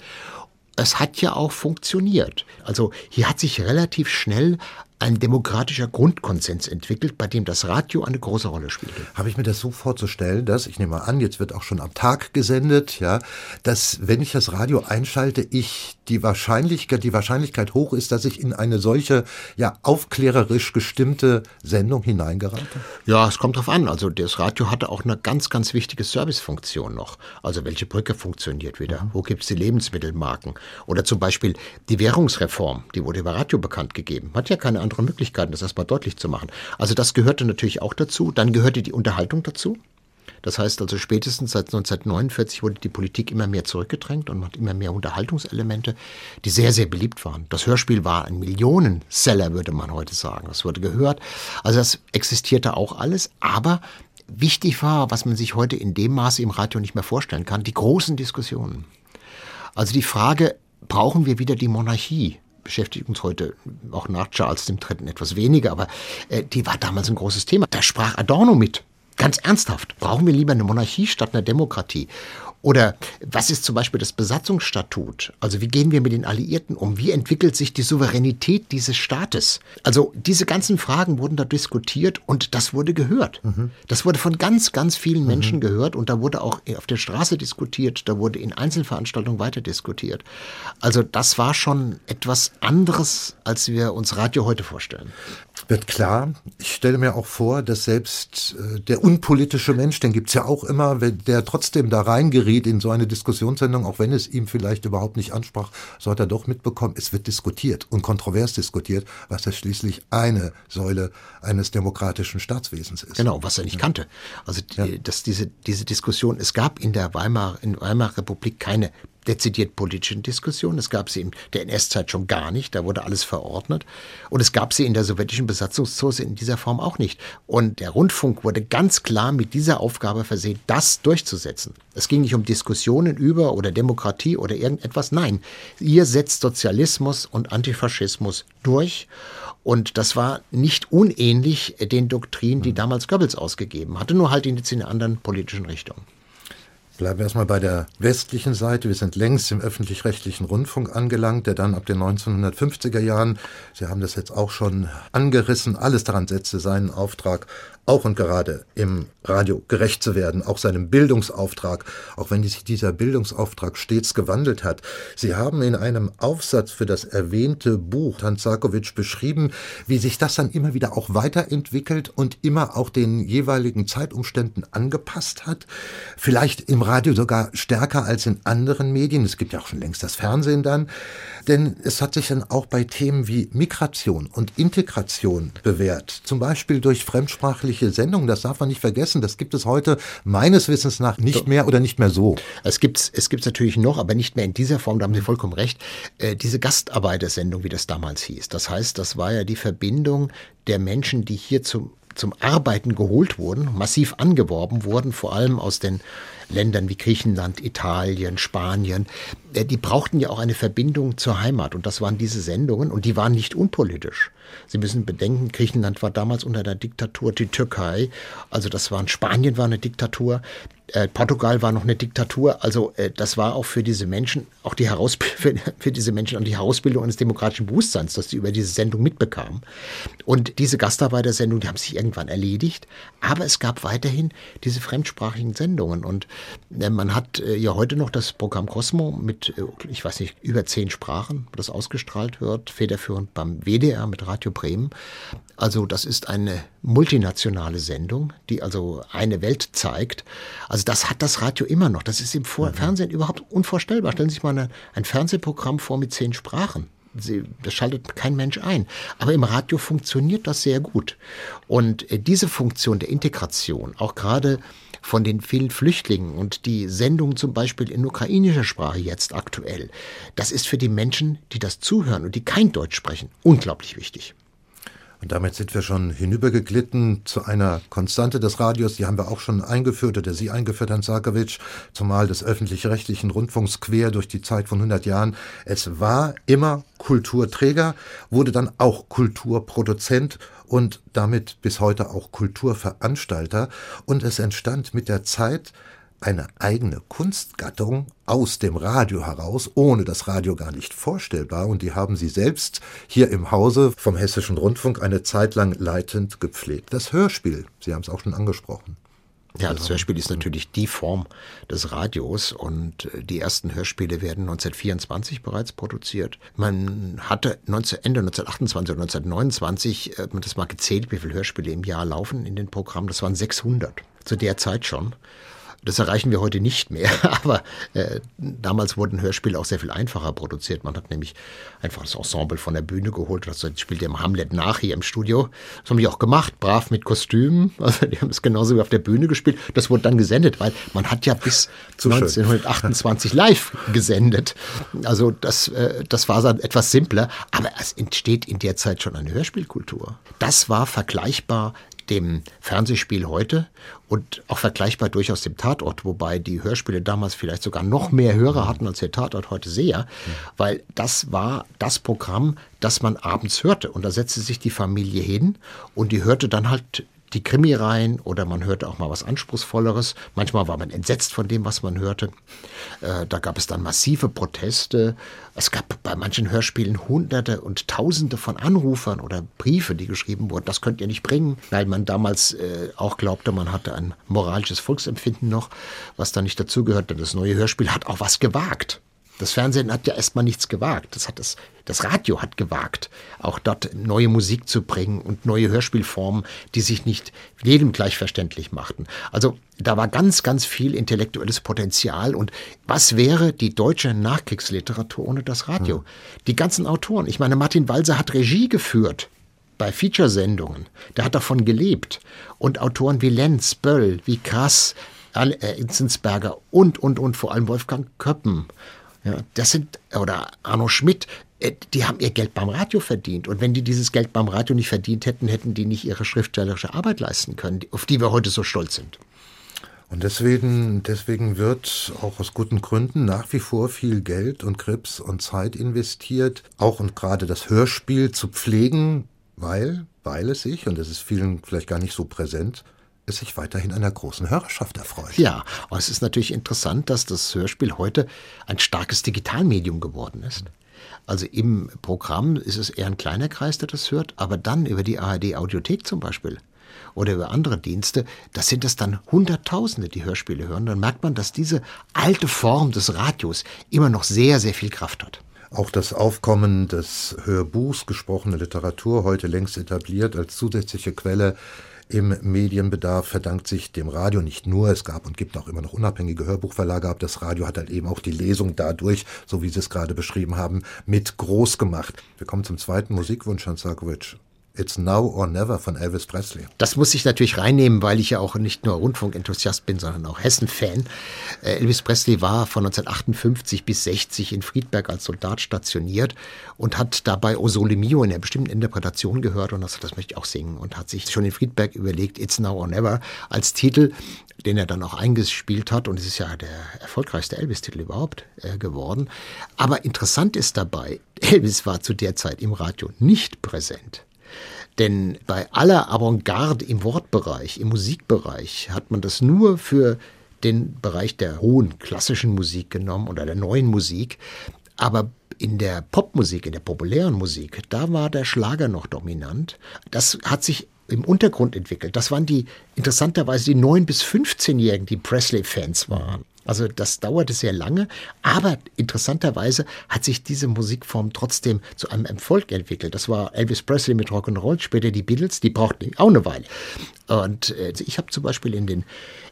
Es hat ja auch funktioniert. Also hier hat sich relativ schnell ein demokratischer Grundkonsens entwickelt, bei dem das Radio eine große Rolle spielte. Habe ich mir das so vorzustellen, dass, ich nehme mal an, jetzt wird auch schon am Tag gesendet, ja, dass wenn ich das Radio einschalte, ich die Wahrscheinlichkeit, die Wahrscheinlichkeit hoch ist, dass ich in eine solche, ja, aufklärerisch gestimmte Sendung hineingerate? Ja, es kommt drauf an. Also das Radio hatte auch eine ganz, ganz wichtige Servicefunktion noch. Also welche Brücke funktioniert wieder? Mhm. Wo gibt es die Lebensmittelmarken? Oder zum Beispiel die Währungsreform, die wurde über Radio bekannt gegeben. Hat ja keine andere Möglichkeiten, das erstmal deutlich zu machen. Also das gehörte natürlich auch dazu. Dann gehörte die Unterhaltung dazu. Das heißt also spätestens seit 1949 wurde die Politik immer mehr zurückgedrängt und hat immer mehr Unterhaltungselemente, die sehr, sehr beliebt waren. Das Hörspiel war ein Millionenseller, würde man heute sagen. Das wurde gehört. Also das existierte auch alles, aber wichtig war, was man sich heute in dem Maße im Radio nicht mehr vorstellen kann, die großen Diskussionen. Also die Frage, brauchen wir wieder die Monarchie? Beschäftigt uns heute auch nach Charles III. etwas weniger, aber äh, die war damals ein großes Thema. Da sprach Adorno mit. Ganz ernsthaft, brauchen wir lieber eine Monarchie statt einer Demokratie? Oder was ist zum Beispiel das Besatzungsstatut? Also wie gehen wir mit den Alliierten um? Wie entwickelt sich die Souveränität dieses Staates? Also diese ganzen Fragen wurden da diskutiert und das wurde gehört. Mhm. Das wurde von ganz, ganz vielen Menschen mhm. gehört und da wurde auch auf der Straße diskutiert, da wurde in Einzelveranstaltungen weiter diskutiert. Also das war schon etwas anderes, als wir uns Radio heute vorstellen wird klar. Ich stelle mir auch vor, dass selbst äh, der unpolitische Mensch, den gibt's ja auch immer, wenn der trotzdem da reingeriet in so eine Diskussionssendung, auch wenn es ihm vielleicht überhaupt nicht ansprach, so hat er doch mitbekommen, es wird diskutiert und kontrovers diskutiert, was ja schließlich eine Säule eines demokratischen Staatswesens ist. Genau, was er nicht kannte. Also ja. dass diese, diese Diskussion, es gab in der Weimar, in Weimarer Republik keine dezidiert politischen Diskussionen. Es gab sie in der NS-Zeit schon gar nicht, da wurde alles verordnet. Und es gab sie in der sowjetischen Besatzungszone in dieser Form auch nicht. Und der Rundfunk wurde ganz klar mit dieser Aufgabe versehen, das durchzusetzen. Es ging nicht um Diskussionen über oder Demokratie oder irgendetwas. Nein, ihr setzt Sozialismus und Antifaschismus durch. Und das war nicht unähnlich den Doktrinen, die damals Goebbels ausgegeben hatte, nur halt in einer anderen politischen Richtung. Bleiben wir erstmal bei der westlichen Seite. Wir sind längst im öffentlich-rechtlichen Rundfunk angelangt, der dann ab den 1950er Jahren, Sie haben das jetzt auch schon angerissen, alles daran setzte, seinen Auftrag auch und gerade im Radio gerecht zu werden, auch seinem Bildungsauftrag, auch wenn sich dieser Bildungsauftrag stets gewandelt hat. Sie haben in einem Aufsatz für das erwähnte Buch Hans Sarkovic beschrieben, wie sich das dann immer wieder auch weiterentwickelt und immer auch den jeweiligen Zeitumständen angepasst hat. Vielleicht im Radio sogar stärker als in anderen Medien. Es gibt ja auch schon längst das Fernsehen dann. Denn es hat sich dann auch bei Themen wie Migration und Integration bewährt. Zum Beispiel durch fremdsprachliche Sendungen. Das darf man nicht vergessen. Das gibt es heute meines Wissens nach nicht mehr oder nicht mehr so. Es gibt es gibt's natürlich noch, aber nicht mehr in dieser Form. Da haben Sie vollkommen recht. Äh, diese Gastarbeitersendung, wie das damals hieß. Das heißt, das war ja die Verbindung der Menschen, die hier zum zum Arbeiten geholt wurden, massiv angeworben wurden, vor allem aus den Ländern wie Griechenland, Italien, Spanien, äh, die brauchten ja auch eine Verbindung zur Heimat. Und das waren diese Sendungen und die waren nicht unpolitisch. Sie müssen bedenken, Griechenland war damals unter der Diktatur, die Türkei, also das war, Spanien war eine Diktatur, äh, Portugal war noch eine Diktatur. Also äh, das war auch für diese Menschen, auch die [laughs] für, für, diese Menschen und die Herausbildung eines demokratischen Bewusstseins, dass sie über diese Sendung mitbekamen. Und diese Gastarbeitersendungen, die haben sich irgendwann erledigt. Aber es gab weiterhin diese fremdsprachigen Sendungen. Und äh, man hat äh, ja heute noch das Programm Cosmo mit, äh, ich weiß nicht, über zehn Sprachen, das ausgestrahlt wird, federführend beim WDR mit Radio Bremen. Also das ist eine multinationale Sendung, die also eine Welt zeigt. Also das hat das Radio immer noch. Das ist im Vor mhm. Fernsehen überhaupt unvorstellbar. Stellen Sie sich mal eine, ein Fernsehprogramm vor mit zehn Sprachen. Sie, das schaltet kein Mensch ein. Aber im Radio funktioniert das sehr gut. Und äh, diese Funktion der Integration, auch gerade von den vielen Flüchtlingen und die Sendung zum Beispiel in ukrainischer Sprache jetzt aktuell, das ist für die Menschen, die das zuhören und die kein Deutsch sprechen, unglaublich wichtig. Und damit sind wir schon hinübergeglitten zu einer Konstante des Radios, die haben wir auch schon eingeführt oder Sie eingeführt, Herrn Sarkovic, zumal des öffentlich-rechtlichen Rundfunks quer durch die Zeit von 100 Jahren. Es war immer Kulturträger, wurde dann auch Kulturproduzent und damit bis heute auch Kulturveranstalter. Und es entstand mit der Zeit eine eigene Kunstgattung aus dem Radio heraus, ohne das Radio gar nicht vorstellbar. Und die haben sie selbst hier im Hause vom Hessischen Rundfunk eine Zeit lang leitend gepflegt. Das Hörspiel, Sie haben es auch schon angesprochen. Ja, das Hörspiel ist natürlich die Form des Radios und äh, die ersten Hörspiele werden 1924 bereits produziert. Man hatte 19, Ende 1928 oder 1929, äh, man das mal gezählt, wie viele Hörspiele im Jahr laufen in den Programmen. Das waren 600 zu der Zeit schon. Das erreichen wir heute nicht mehr, [laughs] aber äh, damals wurden Hörspiele auch sehr viel einfacher produziert. Man hat nämlich einfach das Ensemble von der Bühne geholt. Das spielt ja im Hamlet nach hier im Studio. Das haben die auch gemacht, brav mit Kostümen. [laughs] Also die haben es genauso wie auf der Bühne gespielt. Das wurde dann gesendet, weil man hat ja bis Zu 1928 live gesendet. Also das, äh, das war dann etwas simpler, aber es entsteht in der Zeit schon eine Hörspielkultur. Das war vergleichbar dem Fernsehspiel heute und auch vergleichbar durchaus dem Tatort, wobei die Hörspiele damals vielleicht sogar noch mehr Hörer hatten als der Tatort heute sehr, weil das war das Programm, das man abends hörte. Und da setzte sich die Familie hin und die hörte dann halt die Krimireihen oder man hörte auch mal was Anspruchsvolleres. Manchmal war man entsetzt von dem, was man hörte. Äh, da gab es dann massive Proteste. Es gab bei manchen Hörspielen Hunderte und Tausende von Anrufern oder Briefe, die geschrieben wurden. Das könnt ihr nicht bringen, weil man damals äh, auch glaubte, man hatte ein moralisches Volksempfinden noch, was da nicht dazugehört. Denn das neue Hörspiel hat auch was gewagt. Das Fernsehen hat ja erstmal nichts gewagt. Das, hat das, das Radio hat gewagt, auch dort neue Musik zu bringen und neue Hörspielformen, die sich nicht jedem gleichverständlich machten. Also da war ganz, ganz viel intellektuelles Potenzial. Und was wäre die deutsche Nachkriegsliteratur ohne das Radio? Hm. Die ganzen Autoren. Ich meine, Martin Walser hat Regie geführt bei Feature-Sendungen. Der hat davon gelebt. Und Autoren wie Lenz, Böll, wie Krass, äh, Inzensberger und, und, und vor allem Wolfgang Köppen ja, das sind, oder Arno Schmidt, äh, die haben ihr Geld beim Radio verdient. Und wenn die dieses Geld beim Radio nicht verdient hätten, hätten die nicht ihre schriftstellerische Arbeit leisten können, auf die wir heute so stolz sind. Und deswegen, deswegen wird auch aus guten Gründen nach wie vor viel Geld und Grips und Zeit investiert, auch und gerade das Hörspiel zu pflegen, weil, weil es sich, und das ist vielen vielleicht gar nicht so präsent, sich weiterhin einer großen Hörerschaft erfreut. Ja, aber es ist natürlich interessant, dass das Hörspiel heute ein starkes Digitalmedium geworden ist. Also im Programm ist es eher ein kleiner Kreis, der das hört, aber dann über die ARD Audiothek zum Beispiel oder über andere Dienste, da sind es dann Hunderttausende, die Hörspiele hören. Dann merkt man, dass diese alte Form des Radios immer noch sehr, sehr viel Kraft hat. Auch das Aufkommen des Hörbuchs, gesprochene Literatur, heute längst etabliert als zusätzliche Quelle im Medienbedarf verdankt sich dem Radio nicht nur. Es gab und gibt auch immer noch unabhängige Hörbuchverlage, aber das Radio hat halt eben auch die Lesung dadurch, so wie Sie es gerade beschrieben haben, mit groß gemacht. Wir kommen zum zweiten Musikwunsch, Herrn Sarkovic. It's Now or Never von Elvis Presley. Das muss ich natürlich reinnehmen, weil ich ja auch nicht nur Rundfunkenthusiast bin, sondern auch Hessen-Fan. Äh, Elvis Presley war von 1958 bis 60 in Friedberg als Soldat stationiert und hat dabei O Sole Mio in einer bestimmten Interpretation gehört und das, das möchte ich auch singen und hat sich schon in Friedberg überlegt, It's Now or Never als Titel den er dann auch eingespielt hat. Und es ist ja der erfolgreichste Elvis-Titel überhaupt äh, geworden. Aber interessant ist dabei, [laughs] Elvis war zu der Zeit im Radio nicht präsent. Denn bei aller Avantgarde im Wortbereich, im Musikbereich, hat man das nur für den Bereich der hohen klassischen Musik genommen oder der neuen Musik. Aber in der Popmusik, in der populären Musik, da war der Schlager noch dominant. Das hat sich im Untergrund entwickelt. Das waren die interessanterweise die 9- bis 15-Jährigen, die Presley-Fans waren. Also das dauerte sehr lange, aber interessanterweise hat sich diese Musikform trotzdem zu einem Erfolg entwickelt. Das war Elvis Presley mit Rock'n'Roll, später die Beatles, die brauchten auch eine Weile. Und äh, ich habe zum Beispiel in den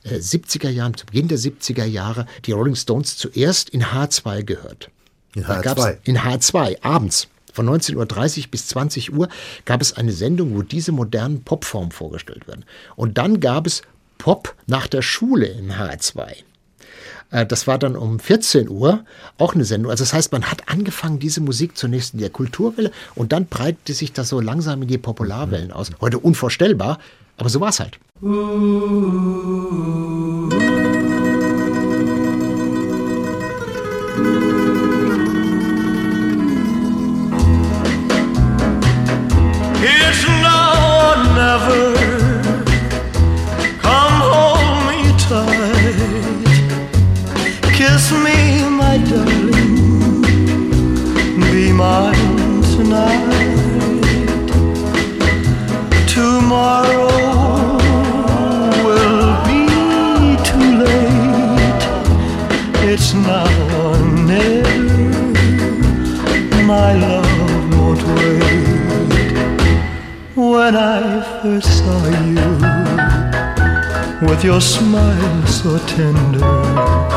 70er äh, Jahren, zu Beginn der 70er Jahre, die Rolling Stones zuerst in H2 gehört. In H2? in H2, abends. Von 19.30 Uhr bis 20 Uhr gab es eine Sendung, wo diese modernen Popformen vorgestellt werden. Und dann gab es Pop nach der Schule in H2. Äh, das war dann um 14 Uhr auch eine Sendung. Also das heißt, man hat angefangen, diese Musik zunächst in der Kulturwelle und dann breitete sich das so langsam in die Popularwellen aus. Heute unvorstellbar, aber so war es halt. It's now or never. Darling, be mine tonight. Tomorrow will be too late. It's now or never. My love won't wait. When I first saw you, with your smile so tender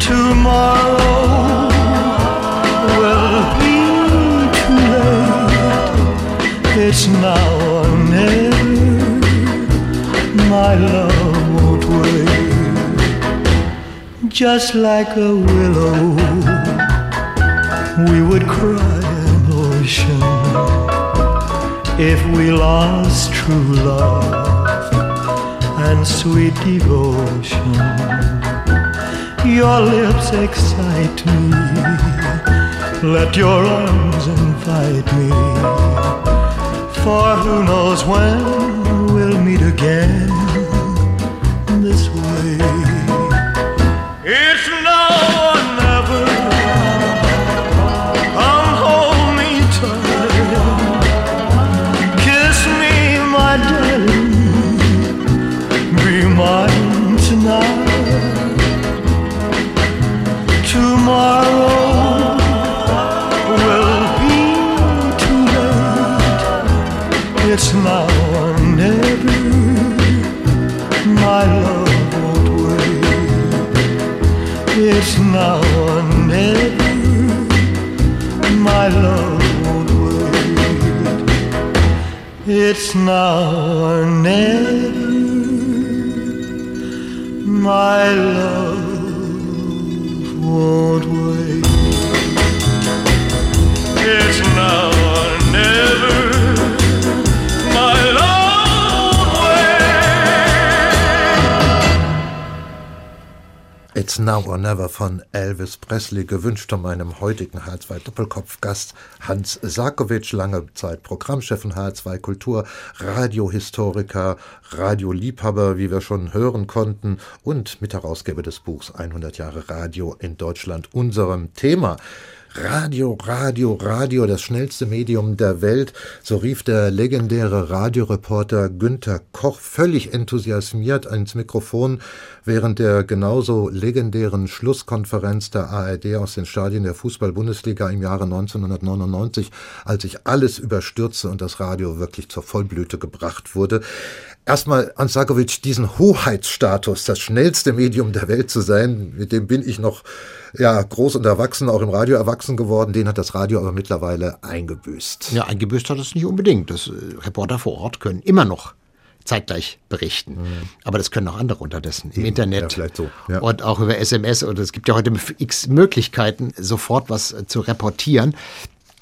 Tomorrow will be too late. It's now or never. My love won't wait. Just like a willow, we would cry an ocean if we lost true love and sweet devotion. Your lips excite me. Let your arms invite me. For who knows when we'll meet again Tomorrow will be too late. It's now or never. My love won't wait. It's now or never. My love won't wait. It's now or never. My love won't wait. It's now or never. It's Now or Never von Elvis Presley, gewünscht von meinem heutigen H2 Doppelkopfgast Hans Sarkovic, lange Zeit Programmchef von H2 Kultur, Radiohistoriker, Radioliebhaber, wie wir schon hören konnten, und Mitherausgeber des Buchs 100 Jahre Radio in Deutschland, unserem Thema. Radio, Radio, Radio, das schnellste Medium der Welt, so rief der legendäre Radioreporter Günther Koch völlig enthusiasmiert ins Mikrofon während der genauso legendären Schlusskonferenz der ARD aus den Stadien der Fußball-Bundesliga im Jahre 1999, als sich alles überstürzte und das Radio wirklich zur Vollblüte gebracht wurde. Erstmal, Ansakovic, diesen Hoheitsstatus, das schnellste Medium der Welt zu sein, mit dem bin ich noch ja, groß und erwachsen, auch im Radio erwachsen geworden. Den hat das Radio aber mittlerweile eingebüßt. Ja, eingebüßt hat es nicht unbedingt. Das, äh, Reporter vor Ort können immer noch zeitgleich berichten. Aber das können auch andere unterdessen im Eben, Internet ja, vielleicht so, ja. und auch über SMS. Und es gibt ja heute x Möglichkeiten, sofort was äh, zu reportieren.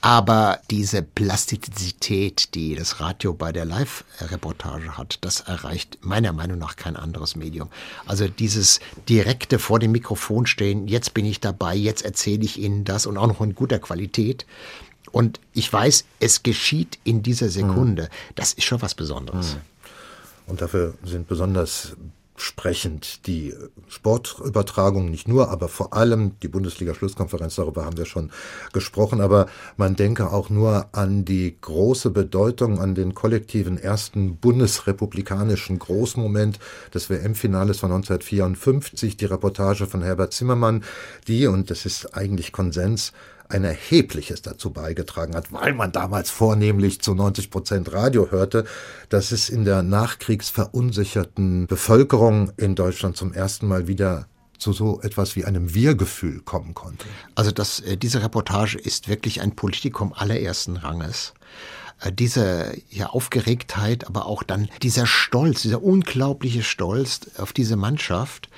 Aber diese Plastizität, die das Radio bei der Live-Reportage hat, das erreicht meiner Meinung nach kein anderes Medium. Also dieses direkte vor dem Mikrofon stehen, jetzt bin ich dabei, jetzt erzähle ich Ihnen das und auch noch in guter Qualität. Und ich weiß, es geschieht in dieser Sekunde. Das ist schon was Besonderes. Und dafür sind besonders sprechend die Sportübertragung, nicht nur, aber vor allem die Bundesliga-Schlusskonferenz, darüber haben wir schon gesprochen, aber man denke auch nur an die große Bedeutung, an den kollektiven ersten bundesrepublikanischen Großmoment des WM-Finales von 1954, die Reportage von Herbert Zimmermann, die, und das ist eigentlich Konsens, ein erhebliches dazu beigetragen hat, weil man damals vornehmlich zu 90 Prozent Radio hörte, dass es in der nachkriegsverunsicherten Bevölkerung in Deutschland zum ersten Mal wieder zu so etwas wie einem Wir-Gefühl kommen konnte. Also das, äh, diese Reportage ist wirklich ein Politikum allerersten Ranges. Äh, Diese ja, Aufgeregtheit, aber auch dann dieser Stolz, dieser unglaubliche Stolz auf diese Mannschaft,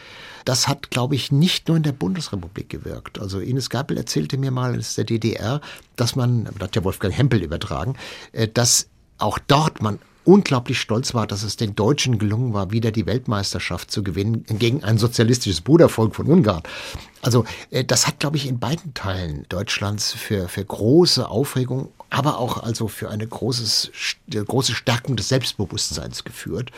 das hat, glaube ich, nicht nur in der Bundesrepublik gewirkt. Also Ines Gabel erzählte mir mal aus der DDR, dass man, das hat ja Wolfgang Hempel übertragen, äh, dass auch dort man unglaublich stolz war, dass es den Deutschen gelungen war, wieder die Weltmeisterschaft zu gewinnen gegen ein sozialistisches Brudervolk von Ungarn. Also äh, das hat, glaube ich, in beiden Teilen Deutschlands für, für große Aufregung, aber auch also für eine großes, große Stärkung des Selbstbewusstseins geführt.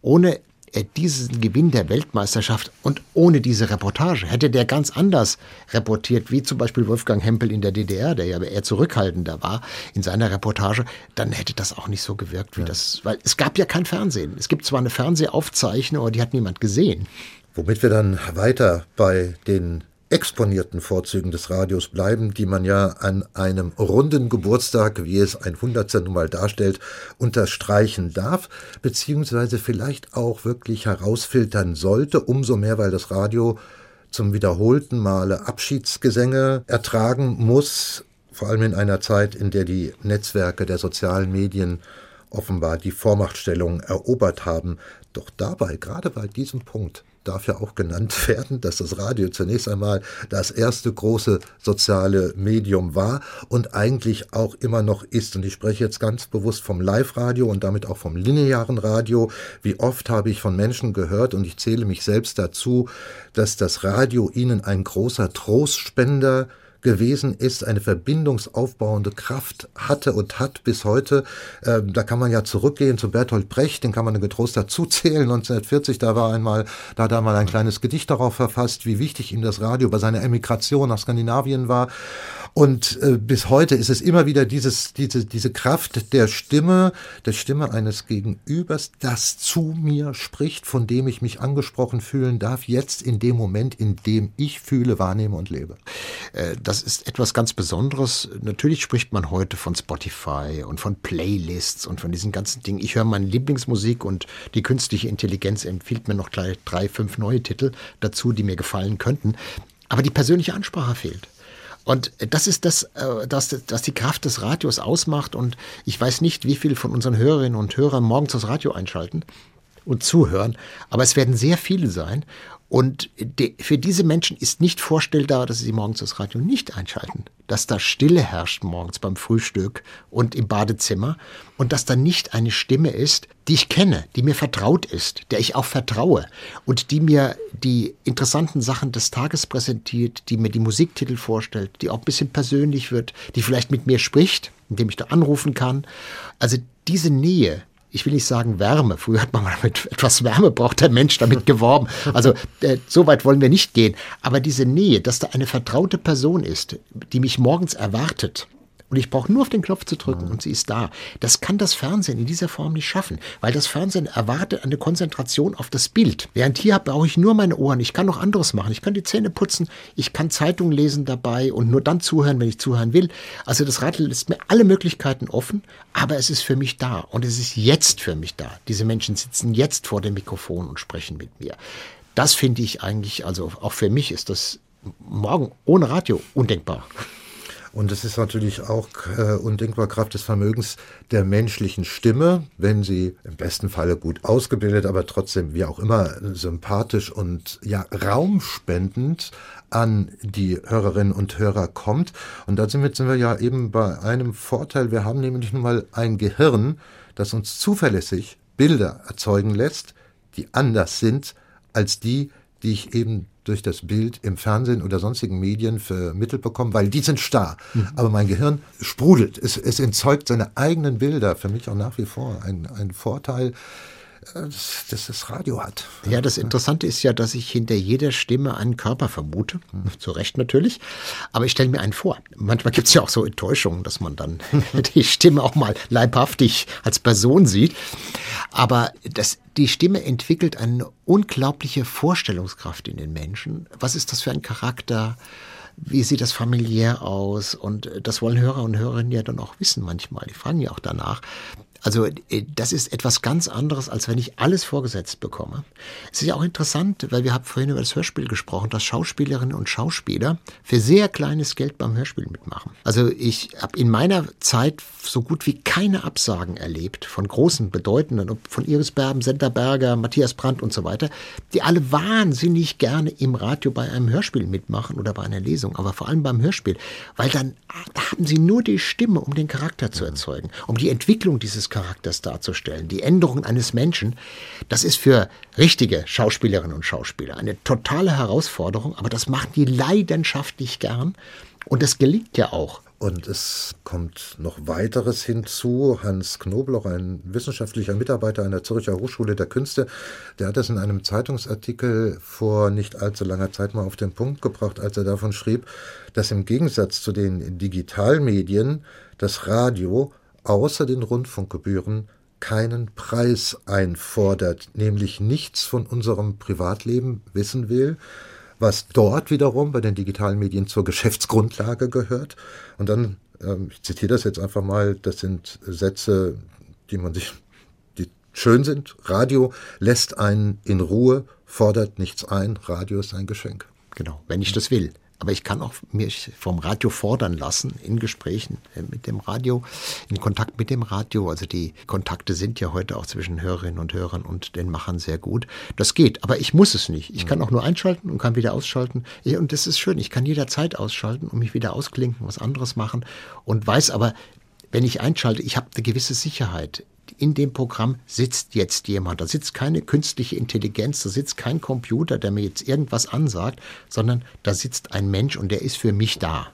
Ohne äh, diesen Gewinn der Weltmeisterschaft und ohne diese Reportage hätte der ganz anders reportiert, wie zum Beispiel Wolfgang Hempel in der DDR, der ja eher zurückhaltender war in seiner Reportage, dann hätte das auch nicht so gewirkt wie ja. das, weil es gab ja kein Fernsehen. Es gibt zwar eine Fernsehaufzeichnung, aber die hat niemand gesehen. Womit wir dann weiter bei den exponierten Vorzügen des Radios bleiben, die man ja an einem runden Geburtstag, wie es ein Hundertster nun mal darstellt, unterstreichen darf, beziehungsweise vielleicht auch wirklich herausfiltern sollte, umso mehr, weil das Radio zum wiederholten Male Abschiedsgesänge ertragen muss, vor allem in einer Zeit, in der die Netzwerke der sozialen Medien offenbar die Vormachtstellung erobert haben. Doch dabei, gerade bei diesem Punkt, darf ja auch genannt [laughs] werden, dass das Radio zunächst einmal das erste große soziale Medium war und eigentlich auch immer noch ist. Und ich spreche jetzt ganz bewusst vom Live-Radio und damit auch vom linearen Radio. Wie oft habe ich von Menschen gehört, und ich zähle mich selbst dazu, dass das Radio ihnen ein großer Trostspender gewesen ist, eine verbindungsaufbauende Kraft hatte und hat bis heute. Ähm, da kann man ja zurückgehen zu Bertolt Brecht, den kann man getrost dazu zählen. [laughs] 1940, da war einmal, da hat er mal ein kleines Gedicht darauf verfasst, wie wichtig ihm das Radio bei seiner Emigration nach Skandinavien war. Und äh, bis heute ist es immer wieder dieses, diese, diese Kraft der Stimme, der Stimme eines Gegenübers, das zu mir spricht, von dem ich mich angesprochen fühlen darf, jetzt in dem Moment, in dem ich fühle, wahrnehme und lebe. Äh, das ist etwas ganz Besonderes. Natürlich spricht man heute von Spotify und von Playlists und von diesen ganzen Dingen. Ich höre meine Lieblingsmusik und die künstliche Intelligenz empfiehlt mir noch gleich drei, fünf neue Titel dazu, die mir gefallen könnten. Aber die persönliche Ansprache fehlt. Und das ist das, äh, das, das die Kraft des Radios ausmacht. Und ich weiß nicht, wie viele von unseren Hörerinnen und Hörern morgens das Radio einschalten und zuhören, aber es werden sehr viele sein. Und für diese Menschen ist nicht vorstellbar, dass sie morgens das Radio nicht einschalten. Dass da Stille herrscht morgens beim Frühstück und im Badezimmer und dass da nicht eine Stimme ist, die ich kenne, die mir vertraut ist, der ich auch vertraue und die mir die interessanten Sachen des Tages präsentiert, die mir die Musiktitel vorstellt, die auch ein bisschen persönlich wird, die vielleicht mit mir spricht, indem ich da anrufen kann. Also diese Nähe, ich will nicht sagen Wärme. Früher hat man mal mit etwas Wärme braucht der Mensch damit geworben. Also äh, so weit wollen wir nicht gehen. Aber diese Nähe, dass da eine vertraute Person ist, die mich morgens erwartet und ich brauche nur auf den Knopf zu drücken und sie ist da. Das kann das Fernsehen in dieser Form nicht schaffen, weil das Fernsehen erwartet eine Konzentration auf das Bild. Während hier brauche ich nur meine Ohren. Ich kann noch anderes machen. Ich kann die Zähne putzen. Ich kann Zeitungen lesen dabei und nur dann zuhören, wenn ich zuhören will. Also das Radio lässt mir alle Möglichkeiten offen, aber es ist für mich da und es ist jetzt für mich da. Diese Menschen sitzen jetzt vor dem Mikrofon und sprechen mit mir. Das finde ich eigentlich, also auch für mich ist das morgen ohne Radio undenkbar. Und es ist natürlich auch äh, undenkbar Kraft des Vermögens der menschlichen Stimme, wenn sie im besten Falle gut ausgebildet, aber trotzdem wie auch immer sympathisch und ja raumspendend an die Hörerinnen und Hörer kommt. Und damit sind wir ja eben bei einem Vorteil. Wir haben nämlich nun mal ein Gehirn, das uns zuverlässig Bilder erzeugen lässt, die anders sind als die, die ich eben durch das Bild im Fernsehen oder sonstigen Medien vermittelt bekomme, weil die sind starr. Mhm. Aber mein Gehirn sprudelt. Es, es entzeugt seine eigenen Bilder. Für mich auch nach wie vor ein, ein Vorteil, dass das Radio hat. Ja, das Interessante ist ja, dass ich hinter jeder Stimme einen Körper vermute. Hm. Zu Recht natürlich. Aber ich stelle mir einen vor. Manchmal gibt es ja auch so Enttäuschungen, dass man dann [laughs] die Stimme auch mal leibhaftig als Person sieht. Aber das, die Stimme entwickelt eine unglaubliche Vorstellungskraft in den Menschen. Was ist das für ein Charakter? wie sieht das familiär aus? Und das wollen Hörer und Hörerinnen ja dann auch wissen manchmal. Die fragen ja auch danach. Also äh, das ist etwas ganz anderes, als wenn ich alles vorgesetzt bekomme. Es ist ja auch interessant, weil wir haben vorhin über das Hörspiel gesprochen, dass Schauspielerinnen und Schauspieler für sehr kleines Geld beim Hörspiel mitmachen. Also ich habe in meiner Zeit so gut wie keine Absagen erlebt von großen, bedeutenden, von Iris Berben, Senta Berger, Matthias Brandt und so weiter, die alle wahnsinnig gerne im Radio bei einem Hörspiel mitmachen oder bei einer Lesung, aber vor allem beim Hörspiel, weil dann da haben sie nur die Stimme, um den Charakter zu erzeugen, um die Entwicklung dieses Charakters darzustellen, die Änderung eines Menschen, das ist für richtige Schauspielerinnen und Schauspieler eine totale Herausforderung, aber das machen die leidenschaftlich gern und das gelingt ja auch. Und es kommt noch weiteres hinzu. Hans Knobloch, ein wissenschaftlicher Mitarbeiter an der Zürcher Hochschule der Künste, der hat das in einem Zeitungsartikel vor nicht allzu langer Zeit mal auf den Punkt gebracht, als er davon schrieb, dass im Gegensatz zu den Digitalmedien das Radio außer den Rundfunkgebühren keinen Preis einfordert, nämlich nichts von unserem Privatleben wissen will, was dort wiederum bei den digitalen Medien zur Geschäftsgrundlage gehört. Und dann, ähm, ich zitiere das jetzt einfach mal, das sind Sätze, die man sich, die schön sind. Radio lässt einen in Ruhe, fordert nichts ein. Radio ist ein Geschenk. Genau, wenn ich das will. Aber ich kann auch mich vom Radio fordern lassen in Gesprächen äh, mit dem Radio, in Kontakt mit dem Radio. Also die Kontakte sind ja heute auch zwischen Hörerinnen und Hörern und den Machern sehr gut. Das geht, aber ich muss es nicht. Ich kann auch nur einschalten und kann wieder ausschalten. Und das ist schön. Ich kann jederzeit ausschalten und mich wieder ausklinken, was anderes machen und weiß aber, wenn ich einschalte, ich habe eine gewisse Sicherheit in dem Programm sitzt jetzt jemand. Da sitzt keine künstliche Intelligenz, da sitzt kein Computer, der mir jetzt irgendwas ansagt, sondern da sitzt ein Mensch und der ist für mich da.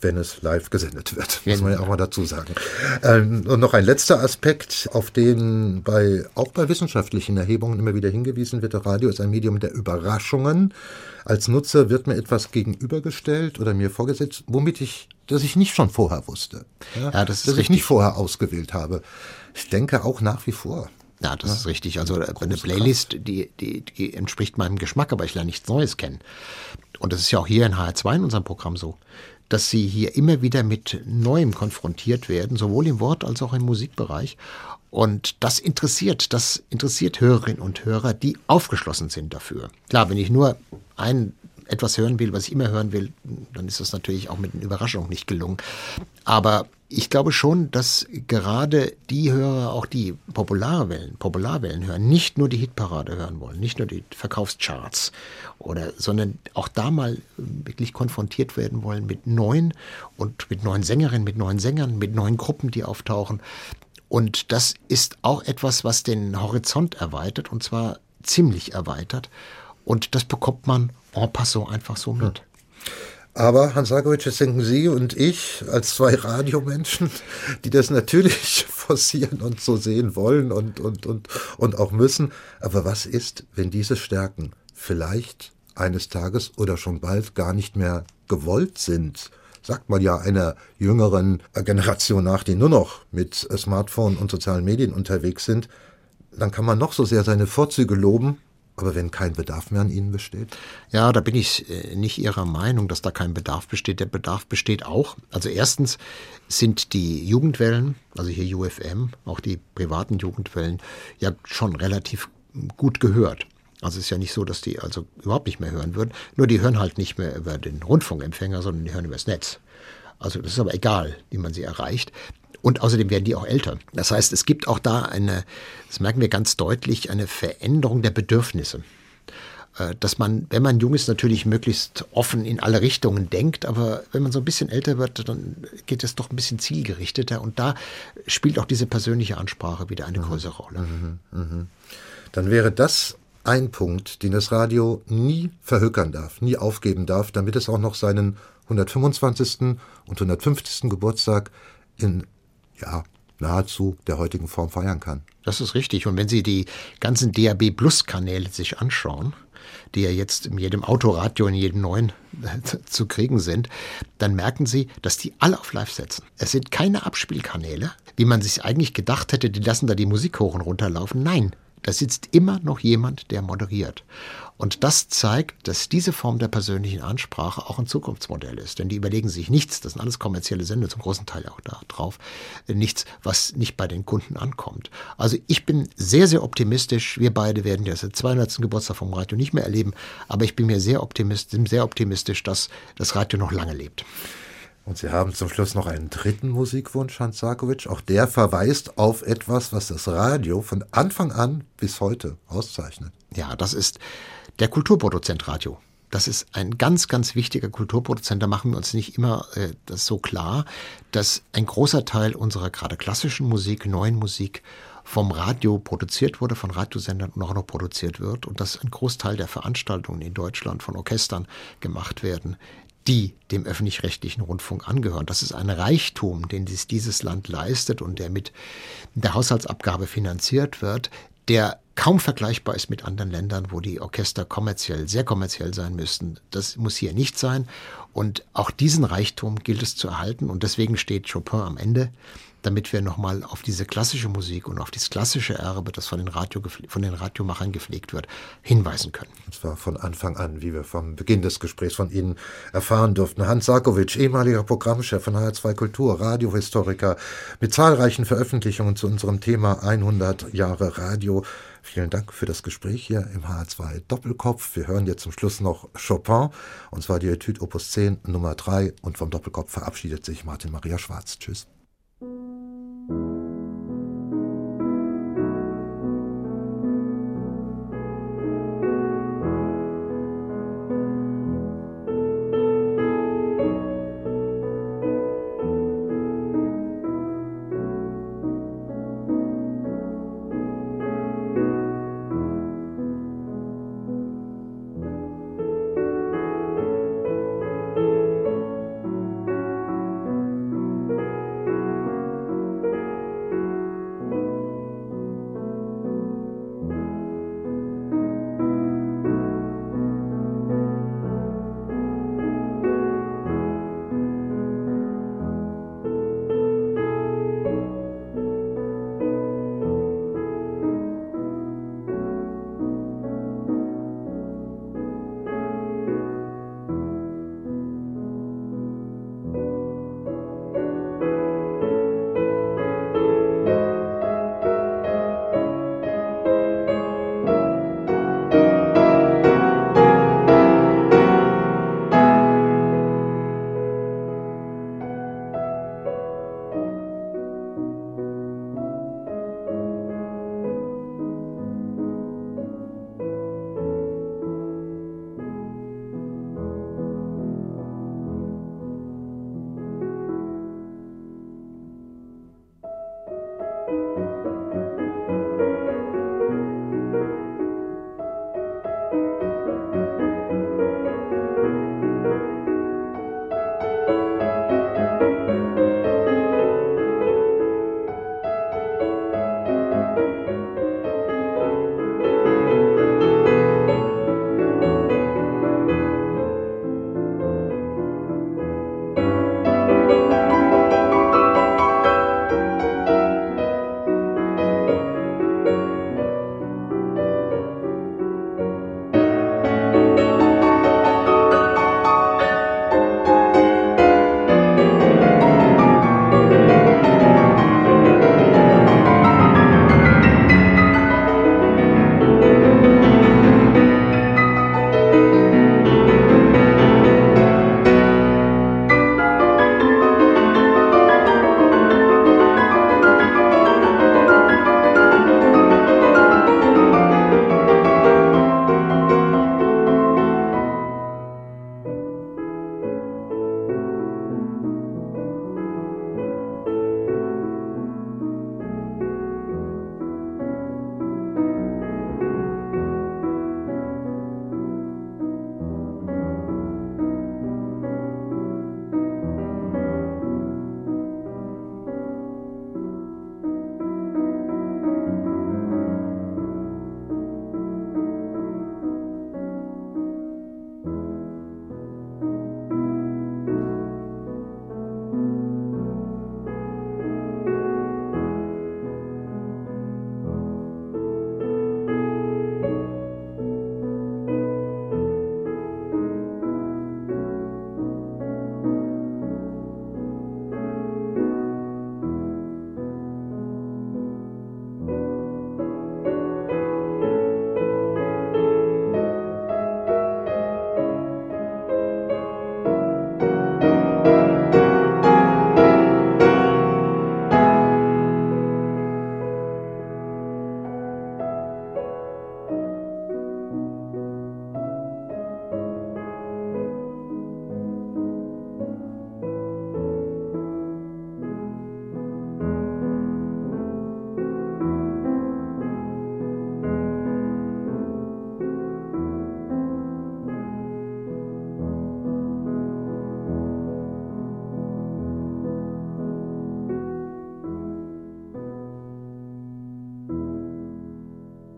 Wenn es live gesendet wird, muss man ja auch mal dazu sagen. Ähm, und noch ein letzter Aspekt, auf den bei, auch bei wissenschaftlichen Erhebungen immer wieder hingewiesen wird. Radio ist ein Medium der Überraschungen. Als Nutzer wird mir etwas gegenübergestellt oder mir vorgesetzt, womit ich, das ich nicht schon vorher wusste. Ja, Ja, das ist dass ich richtig. nicht vorher ausgewählt habe. Ich denke auch nach wie vor. Ja, das ist richtig. Also eine Playlist, die, die, die entspricht meinem Geschmack, aber ich lerne nichts Neues kennen. Und das ist ja auch hier in HR2 in unserem Programm so, dass Sie hier immer wieder mit Neuem konfrontiert werden, sowohl im Wort als auch im Musikbereich. Und das interessiert, das interessiert Hörerinnen und Hörer, die aufgeschlossen sind dafür. Klar, wenn ich nur ein etwas hören will, was ich immer hören will, dann ist das natürlich auch mit einer Überraschung nicht gelungen. Aber ich glaube schon, dass gerade die Hörer, auch die Popularwellen, Popularwellen hören, nicht nur die Hitparade hören wollen, nicht nur die Verkaufscharts oder, sondern auch da mal wirklich konfrontiert werden wollen mit neuen und mit neuen Sängerinnen, mit neuen Sängern, mit neuen Gruppen, die auftauchen. Und das ist auch etwas, was den Horizont erweitert und zwar ziemlich erweitert. Und das bekommt man en passant einfach so mit. Aber Hans Sargowitsch, jetzt denken Sie und ich als zwei Radiomenschen, [laughs] die das natürlich [laughs] forcieren und so sehen wollen und, und, und, und auch müssen. Aber was ist, wenn diese Stärken vielleicht eines Tages oder schon bald gar nicht mehr gewollt sind? Sagt man ja einer jüngeren Generation nach, die nur noch mit Smartphone und sozialen Medien unterwegs sind, dann kann man noch so sehr seine Vorzüge loben, aber wenn kein Bedarf mehr an ihnen besteht? Ja, da bin ich äh, nicht Ihrer Meinung, dass da kein Bedarf besteht. Der Bedarf besteht auch. Also erstens sind die Jugendwellen, also hier UFM, auch die privaten Jugendwellen, ja schon relativ gut gehört. Also es ist ja nicht so, dass die also überhaupt nicht mehr hören würden. Nur die hören halt nicht mehr über den Rundfunkempfänger, sondern die hören über das Netz. Also das ist aber egal, wie man sie erreicht. Und außerdem werden die auch älter. Das heißt, es gibt auch da eine, das merken wir ganz deutlich, eine Veränderung der Bedürfnisse. Äh, Dass man, wenn man jung ist, natürlich möglichst offen in alle Richtungen denkt, aber wenn man so ein bisschen älter wird, dann geht es doch ein bisschen zielgerichteter und da spielt auch diese persönliche Ansprache wieder eine größere Rolle. dann wäre das ein Punkt, den das Radio nie verhökern darf, nie aufgeben darf, damit es auch noch seinen 125. und 150. Geburtstag in ja, nahezu der heutigen Form feiern kann. Das ist richtig. Und wenn Sie die ganzen DAB Plus Kanäle sich anschauen, die ja jetzt in jedem Autoradio, in jedem neuen [laughs] zu kriegen sind, dann merken Sie, dass die alle auf Live setzen. Es sind keine Abspielkanäle, wie man sich eigentlich gedacht hätte, die lassen da die Musik hoch und runter laufen. Nein, da sitzt immer noch jemand, der moderiert. Und das zeigt, dass diese Form der persönlichen Ansprache auch ein Zukunftsmodell ist. Denn die überlegen sich nichts, das sind alles kommerzielle Sender, zum großen Teil auch da drauf, nichts, was nicht bei den Kunden ankommt. Also ich bin sehr, sehr optimistisch. Wir beide werden das 200. Geburtstag vom Radio nicht mehr erleben, aber ich bin mir sehr optimistisch, sehr optimistisch, dass das Radio noch lange lebt. Und Sie haben zum Schluss noch einen dritten Musikwunsch, Hans Sarkowitsch. Auch der verweist auf etwas, was das Radio von Anfang an bis heute auszeichnet. Ja, das ist der Kulturproduzent Radio. Das ist ein ganz, ganz wichtiger Kulturproduzent. Da machen wir uns nicht immer äh, das so klar, dass ein großer Teil unserer gerade klassischen Musik, neuen Musik vom Radio produziert wurde, von Radiosendern und auch noch produziert wird und dass ein Großteil der Veranstaltungen in Deutschland von Orchestern gemacht werden, die dem öffentlich-rechtlichen Rundfunk angehören. Das ist ein Reichtum, den dies, dieses Land leistet und der mit der Haushaltsabgabe finanziert wird, der kaum vergleichbar ist mit anderen Ländern, wo die Orchester kommerziell, sehr kommerziell sein müssten. Das muss hier nicht sein. Und auch diesen Reichtum gilt es zu erhalten. Und deswegen steht Chopin am Ende damit wir nochmal auf diese klassische Musik und auf das klassische Erbe, das von den, Radio, von den Radiomachern gepflegt wird, hinweisen können. Und zwar von Anfang an, wie wir vom Beginn des Gesprächs von Ihnen erfahren durften. Hans Sarkovic, ehemaliger Programmchef von HR2 Kultur, Radiohistoriker, mit zahlreichen Veröffentlichungen zu unserem Thema 100 Jahre Radio. Vielen Dank für das Gespräch hier im H2 Doppelkopf. Wir hören jetzt zum Schluss noch Chopin, und zwar die Etude Opus 10 Nummer 3. Und vom Doppelkopf verabschiedet sich Martin Maria Schwarz. Tschüss.